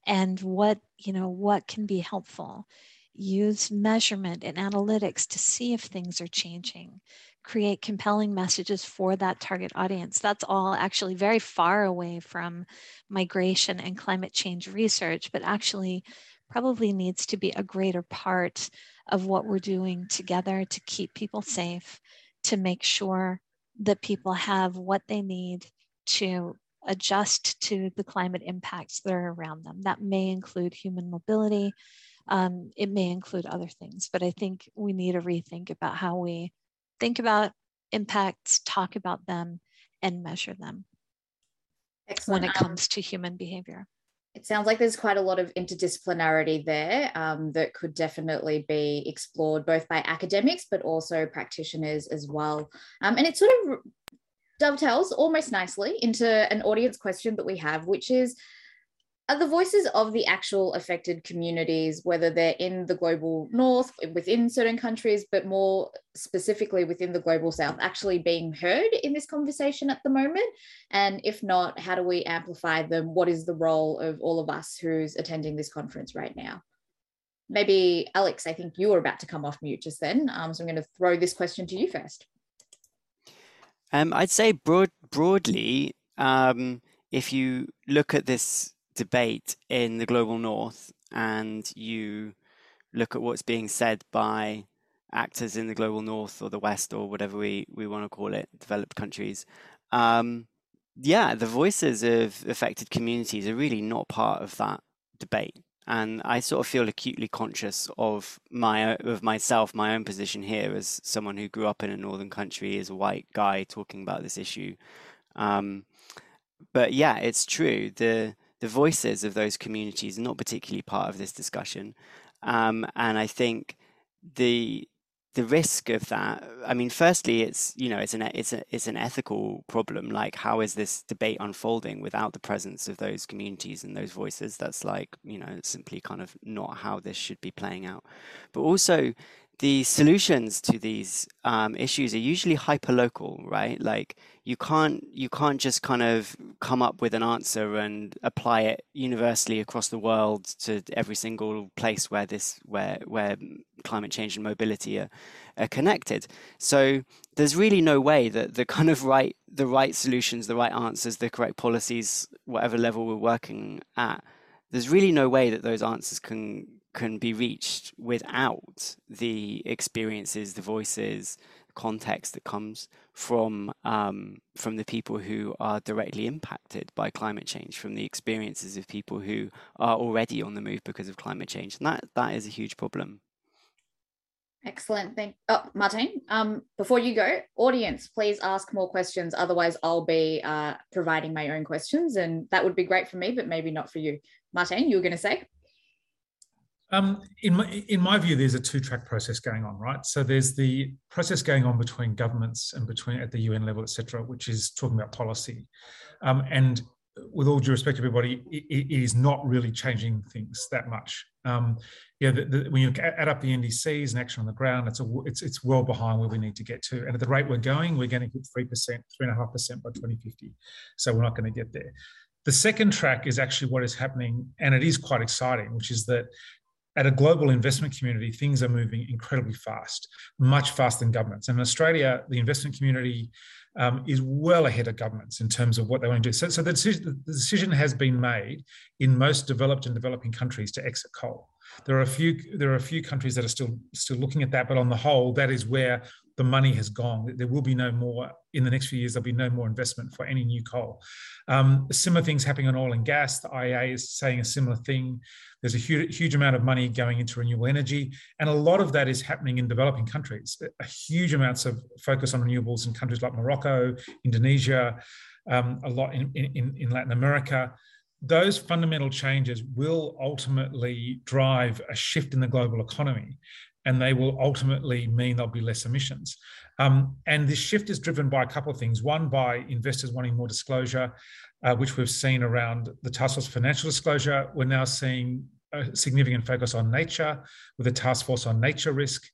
and what, you know, what can be helpful. Use measurement and analytics to see if things are changing. Create compelling messages for that target audience. That's all actually very far away from migration and climate change research, but actually probably needs to be a greater part of what we're doing together to keep people safe, to make sure that people have what they need to adjust to the climate impacts that are around them. That may include human mobility. Um, it may include other things, but I think we need to rethink about how we think about impacts, talk about them, and measure them Excellent. when it um, comes to human behavior it sounds like there's quite a lot of interdisciplinarity there um, that could definitely be explored both by academics but also practitioners as well. Um, and it sort of dovetails almost nicely into an audience question that we have, which is are the voices of the actual affected communities, whether they're in the global north, within certain countries, but more specifically within the global south, actually being heard in this conversation at the moment? And if not, how do we amplify them? What is the role of all of us who's attending this conference right now? Maybe, Alex, I think you were about to come off mute just then. Um, so I'm going to throw this question to you first. Um, I'd say broad, broadly, um, if you look at this debate in the global north and you look at what's being said by actors in the global north or the west or whatever we, we want to call it, developed countries, um, yeah, the voices of affected communities are really not part of that debate. And I sort of feel acutely conscious of my of myself, my own position here as someone who grew up in a northern country, as a white guy talking about this issue. Um, but yeah, it's true. The the voices of those communities are not particularly part of this discussion. Um, and I think the the risk of that i mean firstly it's you know it's an it's a it's an ethical problem. Like how is this debate unfolding without the presence of those communities and those voices? That's like you know simply kind of not how this should be playing out. But also the solutions to these um, issues are usually hyper local, right? Like you can't you can't just kind of come up with an answer and apply it universally across the world to every single place where this where where climate change and mobility are, are connected. So there's really no way that the kind of right the right solutions, the right answers, the correct policies, whatever level we're working at, there's really no way that those answers can can be reached without the experiences, the voices, context that comes from um, from the people who are directly impacted by climate change, from the experiences of people who are already on the move because of climate change, and that that is a huge problem. Excellent. Thank. Oh, Martijn. Um, before you go, audience, please ask more questions. Otherwise, I'll be uh, providing my own questions, and that would be great for me, but maybe not for you. Martijn, you were going to say. Um, in my in my view, there's a two-track process going on, right? So there's the process going on between governments and between at the UN level, etc., which is talking about policy. Um, and with all due respect to everybody, it, it is not really changing things that much. Um, yeah, the, the, when you add up the NDCs and action on the ground, it's a, it's it's well behind where we need to get to. And at the rate we're going, we're going to hit three percent, three and a half percent by 2050. So we're not going to get there. The second track is actually what is happening, and it is quite exciting, which is that at a global investment community, things are moving incredibly fast, much faster than governments. And in Australia, the investment community um, is well ahead of governments in terms of what they want to do. So, so the, decision, the decision has been made in most developed and developing countries to exit coal. There are a few there are a few countries that are still still looking at that, but on the whole, that is where the money has gone. There will be no more in the next few years. There'll be no more investment for any new coal. Um, similar things happening on oil and gas. The IEA is saying a similar thing. There's a huge, huge amount of money going into renewable energy, and a lot of that is happening in developing countries. A huge amounts of focus on renewables in countries like Morocco, Indonesia, um, a lot in, in, in Latin America those fundamental changes will ultimately drive a shift in the global economy and they will ultimately mean there'll be less emissions. Um, and this shift is driven by a couple of things. One, by investors wanting more disclosure, uh, which we've seen around the Task Force Financial Disclosure. We're now seeing a significant focus on nature with a task force on nature risk.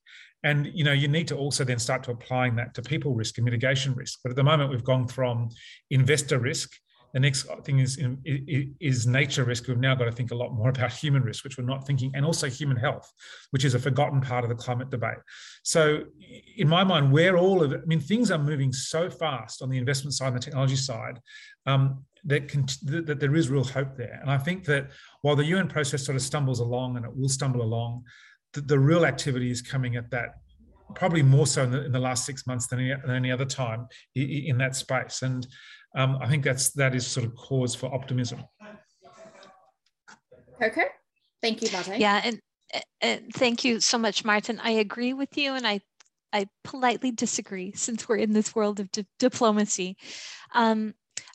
And you know, you need to also then start to applying that to people risk and mitigation risk. But at the moment, we've gone from investor risk the next thing is is nature risk. We've now got to think a lot more about human risk, which we're not thinking, and also human health, which is a forgotten part of the climate debate. So, in my mind, where all of it, I mean, things are moving so fast on the investment side and the technology side. Um, that, can, that there is real hope there. And I think that while the UN process sort of stumbles along and it will stumble along, the, the real activity is coming at that probably more so in the, in the last six months than any, than any other time in, in that space. And um, I think that's that is sort of cause for optimism. Okay, thank you, Martijn. Yeah, and, and thank you so much, Martijn. I agree with you, and I I politely disagree since we're in this world of di- diplomacy. Um,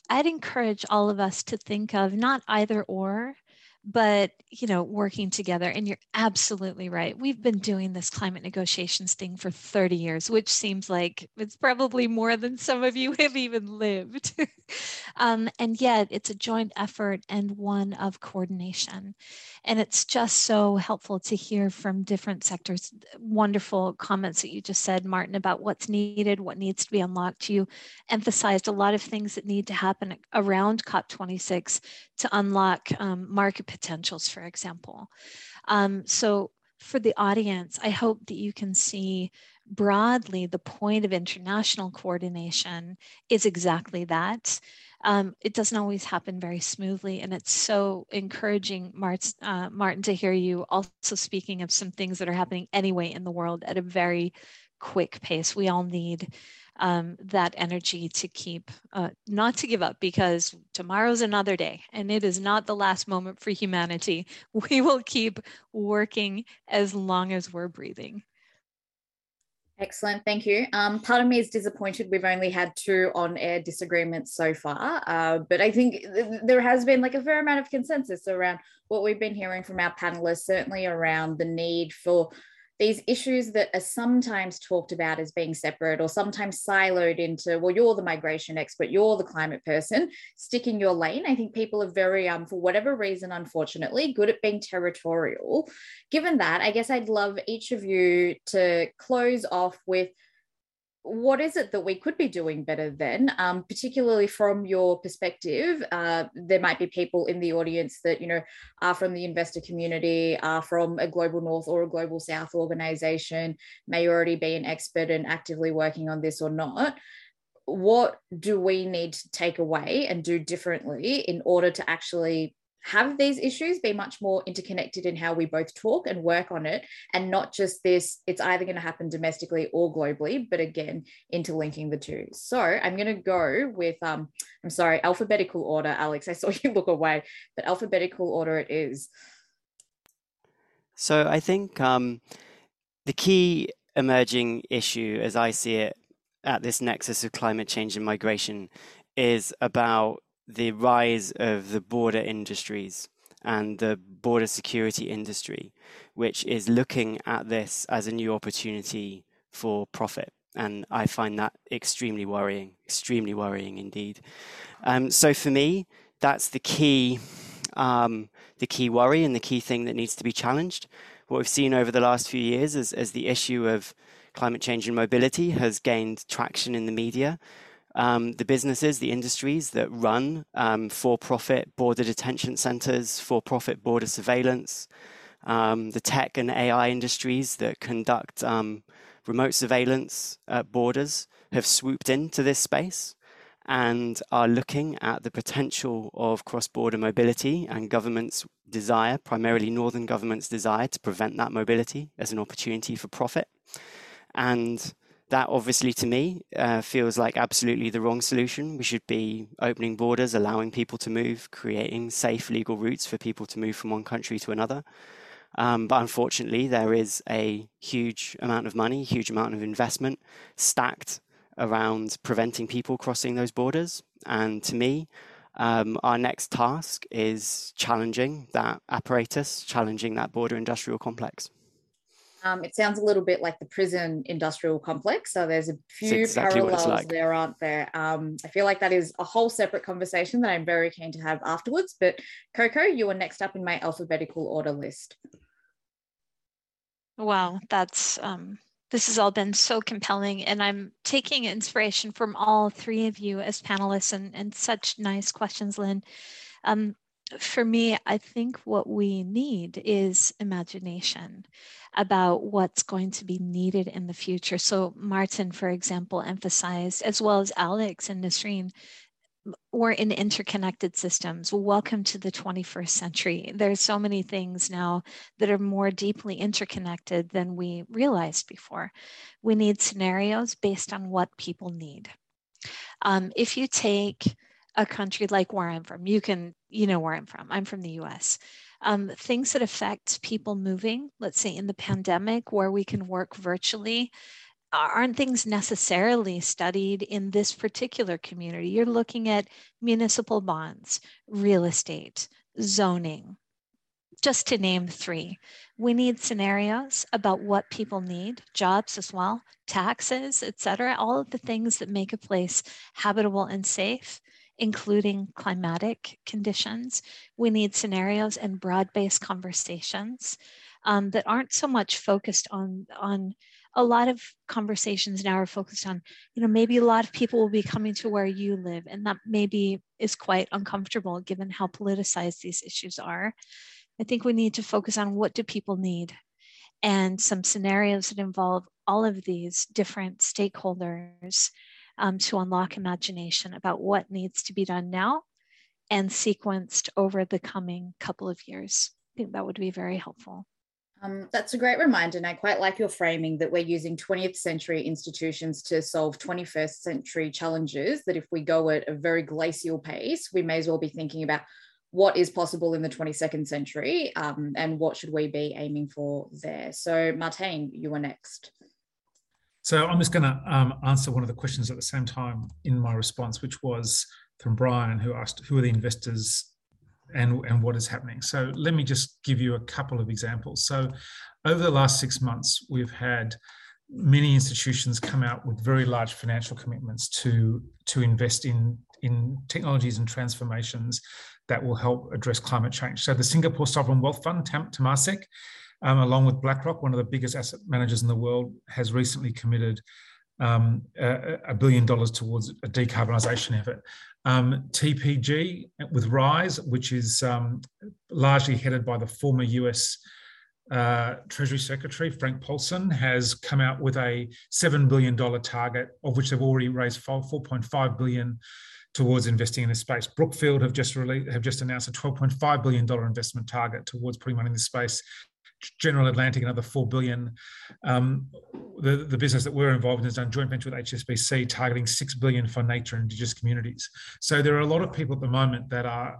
I'd encourage all of us to think of not either or, but you know working together and you're absolutely right. We've been doing this climate negotiations thing for 30 years which seems like it's probably more than some of you have even lived. Um, and yet it's a joint effort and one of coordination. And it's just so helpful to hear from different sectors wonderful comments that you just said martijn about what's needed what needs to be unlocked. You emphasized a lot of things that need to happen around cop26 to unlock um, market potentials, for example. Um, so for the audience, I hope that you can see broadly the point of international coordination is exactly that. Um, it doesn't always happen very smoothly, and it's so encouraging, Mart, uh, Martijn, to hear you also speaking of some things that are happening anyway in the world at a very quick pace. We all need um, that energy to keep, uh, not to give up, because tomorrow's another day and it is not the last moment for humanity. We will keep working as long as we're breathing. Excellent, thank you. Um, part of me is disappointed we've only had two on-air disagreements so far, uh, but I think th- there has been like a fair amount of consensus around what we've been hearing from our panelists, certainly around the need for these issues that are sometimes talked about as being separate or sometimes siloed into, well, you're the migration expert, you're the climate person, stick in your lane. I think people are very, um, for whatever reason, unfortunately, good at being territorial. Given that, I guess I'd love each of you to close off with what is it that we could be doing better then um, particularly from your perspective uh, there might be people in the audience that you know are from the investor community are from a global north or a global south organization may already be an expert and actively working on this or not. What do we need to take away and do differently in order to actually have these issues be much more interconnected in how we both talk and work on it and not just this it's either going to happen domestically or globally but again interlinking the two. So i'm going to go with um i'm sorry alphabetical order alex. I saw you look away but alphabetical order it is. So i think um the key emerging issue as i see it at this nexus of climate change and migration is about the rise of the border industries and the border security industry, which is looking at this as a new opportunity for profit. And I find that extremely worrying, extremely worrying indeed. Um, so for me, that's the key, um, the key worry and the key thing that needs to be challenged. What we've seen over the last few years is as the issue of climate change and mobility has gained traction in the media, um, the businesses, the industries that run um, for profit border detention centers, for profit border surveillance, um, the tech and AI industries that conduct um, remote surveillance at borders have swooped into this space and are looking at the potential of cross border mobility and governments' desire, primarily northern governments' desire to prevent that mobility as an opportunity for profit. And that obviously to me uh, feels like absolutely the wrong solution. We should be opening borders, allowing people to move, creating safe legal routes for people to move from one country to another. Um, but unfortunately, there is a huge amount of money, huge amount of investment stacked around preventing people crossing those borders. And to me, um, our next task is challenging that apparatus, challenging that border industrial complex. Um, it sounds a little bit like the prison industrial complex. So there's a few exactly parallels like. there, aren't there? Um, I feel like that is a whole separate conversation that I'm very keen to have afterwards. But Koko, you are next up in my alphabetical order list. Wow, that's um, this has all been so compelling, and I'm taking inspiration from all three of you as panelists, and and such nice questions, Lynn. Um, for me, I think what we need is imagination about what's going to be needed in the future. So, Martijn, for example, emphasized, as well as Alex and Nisreen, we're in interconnected systems. Welcome to the 21st century. There's so many things now that are more deeply interconnected than we realized before. We need scenarios based on what people need. Um, if you take a country like where I'm from, you can, you know where I'm from. I'm from the US. Um, things that affect people moving, let's say in the pandemic, where we can work virtually, aren't things necessarily studied in this particular community. You're looking at municipal bonds, real estate, zoning, just to name three. We need scenarios about what people need, jobs as well, taxes, et cetera, all of the things that make a place habitable and safe including climatic conditions. We need scenarios and broad-based conversations um, that aren't so much focused on, on a lot of conversations now are focused on, you know, maybe a lot of people will be coming to where you live, and that maybe is quite uncomfortable given how politicized these issues are. I think we need to focus on what do people need and some scenarios that involve all of these different stakeholders um, to unlock imagination about what needs to be done now and sequenced over the coming couple of years. I think that would be very helpful. Um, that's a great reminder, and I quite like your framing that we're using 20th century institutions to solve 21st century challenges. That if we go at a very glacial pace, we may as well be thinking about what is possible in the 22nd century um, and what should we be aiming for there. So, Martijn, you are next. So, I'm just going to um, answer one of the questions at the same time in my response, which was from Brian, who asked, Who are the investors and, and what is happening. So let me just give you a couple of examples. So over the last six months, we've had many institutions come out with very large financial commitments to, to invest in, in technologies and transformations that will help address climate change. So the Singapore Sovereign Wealth Fund, Temasek, um, along with BlackRock, one of the biggest asset managers in the world, has recently committed um, a, a, billion dollars towards a decarbonisation effort. Um, TPG with Rise, which is um, largely headed by the former US uh, Treasury Secretary Hank Paulson, has come out with a $7 billion target, of which they've already raised 4.5 billion towards investing in this space. Brookfield have just released, have just announced a $12.5 billion investment target towards putting money in this space. General Atlantic, another four billion. Um, the, the business that we're involved in has done joint venture with HSBC, targeting six billion for nature and indigenous communities. So there are a lot of people at the moment that are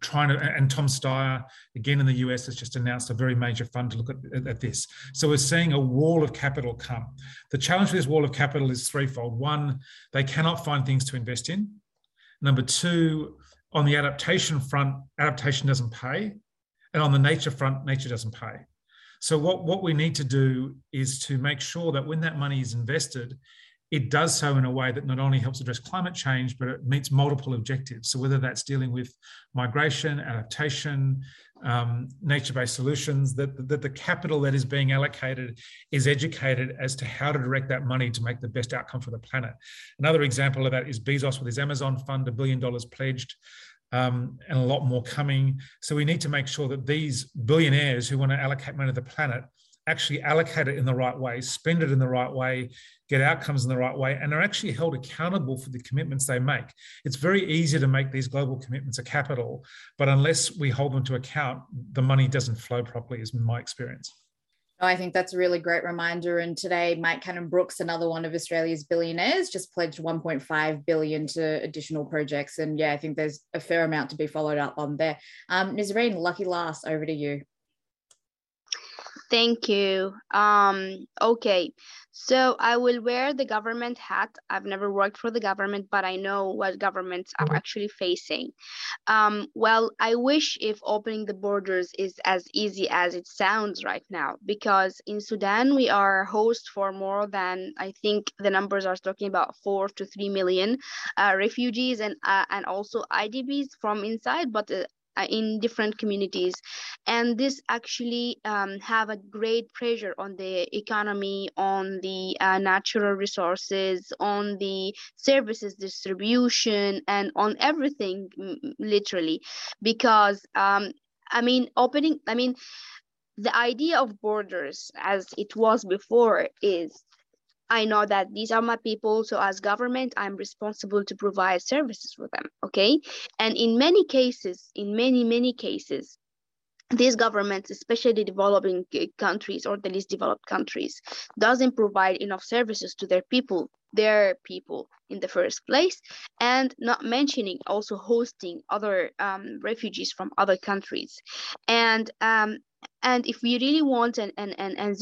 trying to, and Tom Steyer, again in the US, has just announced a very major fund to look at, at, this. So we're seeing a wall of capital come. The challenge with this wall of capital is threefold. One, they cannot find things to invest in. Number two, on the adaptation front, adaptation doesn't pay. And on the nature front, nature doesn't pay. So what, what we need to do is to make sure that when that money is invested, it does so in a way that not only helps address climate change, but it meets multiple objectives. So whether that's dealing with migration, adaptation, um, nature-based solutions, that, that the capital that is being allocated is educated as to how to direct that money to make the best outcome for the planet. Another example of that is Bezos with his Amazon fund, a billion dollars pledged um, and a lot more coming. So we need to make sure that these billionaires who want to allocate money to the planet actually allocate it in the right way, spend it in the right way, get outcomes in the right way, and are actually held accountable for the commitments they make. It's very easy to make these global commitments of capital, but unless we hold them to account, the money doesn't flow properly, is my experience. I think that's a really great reminder. And today, Mike Cannon-Brookes, another one of Australia's billionaires, just pledged 1.5 billion to additional projects. And yeah, I think there's a fair amount to be followed up on there. Um, Nisreen, lucky last, over to you. Thank you. Um, okay, so I will wear the government hat. I've never worked for the government, but I know what governments are actually facing. Um, well, I wish if opening the borders is as easy as it sounds right now, because in Sudan we are host for more than I think the numbers are talking about four to three million uh, refugees and uh, and also IDPs from inside, but uh, uh, in different communities and this actually um, have a great pressure on the economy on the uh, natural resources on the services distribution and on everything literally because um, i mean opening i mean the idea of borders as it was before is I know that these are my people. So as government, I'm responsible to provide services for them. Okay. And in many cases, in many, many cases, these governments, especially developing countries or the least developed countries, doesn't provide enough services to their people, their people in the first place, and not mentioning also hosting other um, refugees from other countries. And um, and if we really want an an an, an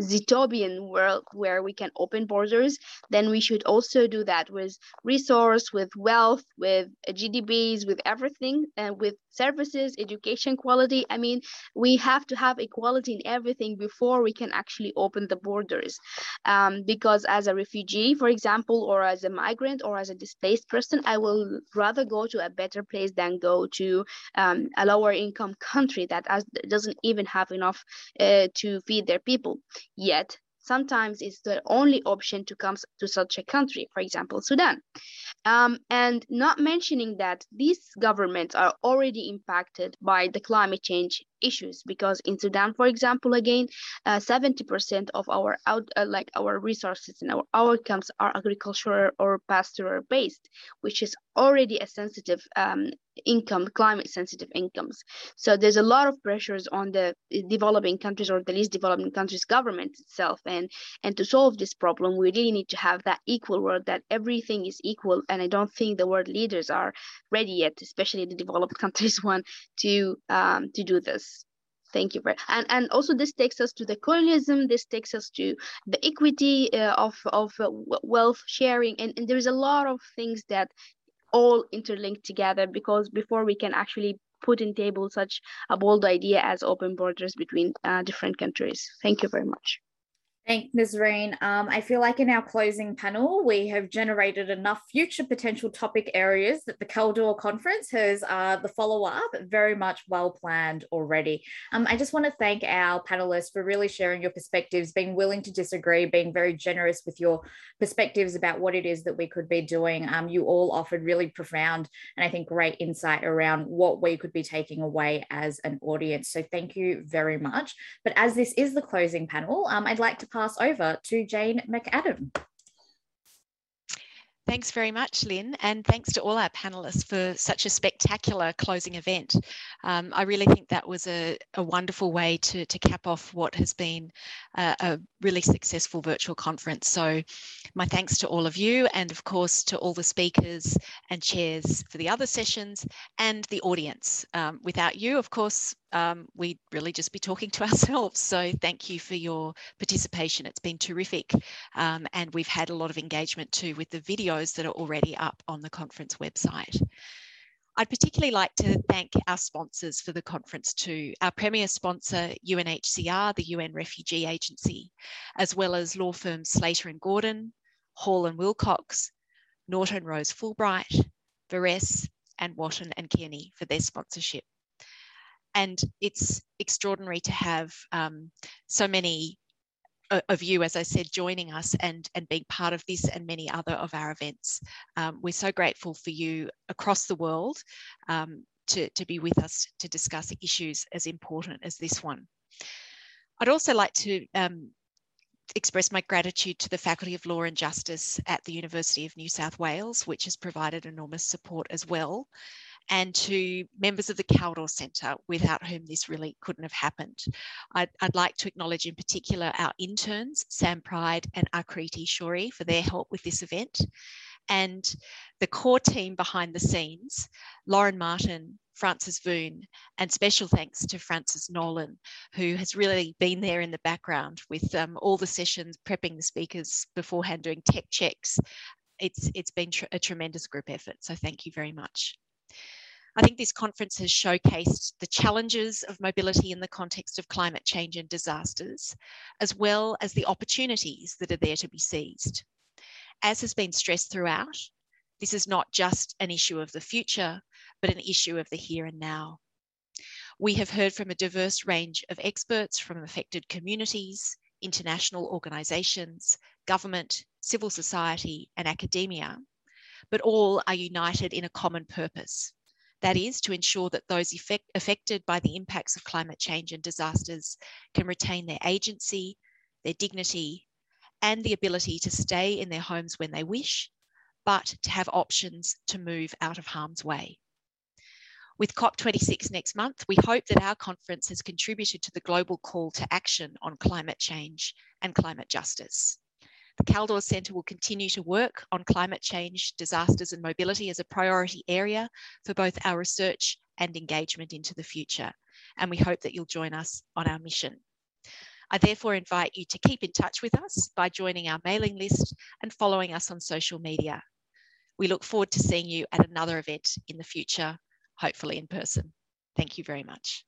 Zytobian world where we can open borders, then we should also do that with resource, with wealth, with GDPs, with everything, and with services, education quality. I mean, we have to have equality in everything before we can actually open the borders. Um, because as a refugee, for example, or as a migrant or as a displaced person, I will rather go to a better place than go to um, a lower income country that as, doesn't even have enough uh, to feed their people. Yet, sometimes it's the only option to come to such a country, for example, Sudan. Um, and not mentioning that these governments are already impacted by the climate change issues because in Sudan, for example, again, uh, 70% of our out uh, like our resources and our outcomes are agricultural or pastoral based, which is already a sensitive um, income, climate sensitive incomes. So there's a lot of pressures on the developing countries or the least developing countries government itself. And and to solve this problem, we really need to have that equal world that everything is equal. And I don't think the world leaders are ready yet, especially the developed countries one, to um, to do this. Thank you very and and also this takes us to the colonialism. This takes us to the equity uh, of of uh, wealth sharing, and, and there's a lot of things that all interlink together because before we can actually put in table such a bold idea as open borders between uh, different countries. Thank you very much. Thank Nisreen. Um, I feel like in our closing panel, we have generated enough future potential topic areas that the Kaldor conference has uh, the follow up very much well planned already. Um, I just want to thank our panelists for really sharing your perspectives, being willing to disagree, being very generous with your perspectives about what it is that we could be doing. Um, you all offered really profound and I think great insight around what we could be taking away as an audience. So thank you very much. But as this is the closing panel, um, I'd like to pass over to Jane McAdam. Thanks very much, Lynn, and thanks to all our panelists for such a spectacular closing event. Um, I really think that was a, a, wonderful way to, to cap off what has been a, a, really successful virtual conference. So my thanks to all of you and of course to all the speakers and chairs for the other sessions and the audience. Um, without you, of course, um, we'd really just be talking to ourselves. So thank you for your participation. It's been terrific. Um, and we've had a lot of engagement too with the videos that are already up on the conference website. I'd particularly like to thank our sponsors for the conference too. Our premier sponsor, UNHCR, the UN Refugee Agency, as well as law firms Slater and Gordon, Hall and Wilcox, Norton Rose Fulbright, Veress, and Wotton and Kearney for their sponsorship and it's extraordinary to have um, so many of you, as I said, joining us and, and being part of this and many other of our events. Um, we're so grateful for you across the world um, to, to be with us to discuss issues as important as this one. I'd also like to um, express my gratitude to the Faculty of Law and Justice at the University of New South Wales, which has provided enormous support as well and to members of the Kaldor Centre, without whom this really couldn't have happened. I'd, I'd, like to acknowledge in particular our interns, Sam Pride and Akriti Shori, for their help with this event, And the core team behind the scenes, Lauren Martin, Francis Voon, and special thanks to Francis Nolan, who has really been there in the background with um, all the sessions, prepping the speakers beforehand, doing tech checks. It's, it's been tr a tremendous group effort, so thank you very much. I think this conference has showcased the challenges of mobility in the context of climate change and disasters, as well as the opportunities that are there to be seized. As has been stressed throughout, this is not just an issue of the future, but an issue of the here and now. We have heard from a diverse range of experts from affected communities, international organisations, government, civil society, and academia, but all are united in a common purpose. That is to ensure that those effect, affected by the impacts of climate change and disasters can retain their agency, their dignity, and the ability to stay in their homes when they wish, but to have options to move out of harm's way. With COP26 next month, we hope that our conference has contributed to the global call to action on climate change and climate justice. The Kaldor Centre will continue to work on climate change, disasters and mobility as a priority area for both our research and engagement into the future. And we hope that you'll join us on our mission. I therefore invite you to keep in touch with us by joining our mailing list and following us on social media. We look forward to seeing you at another event in the future, hopefully in person. Thank you very much.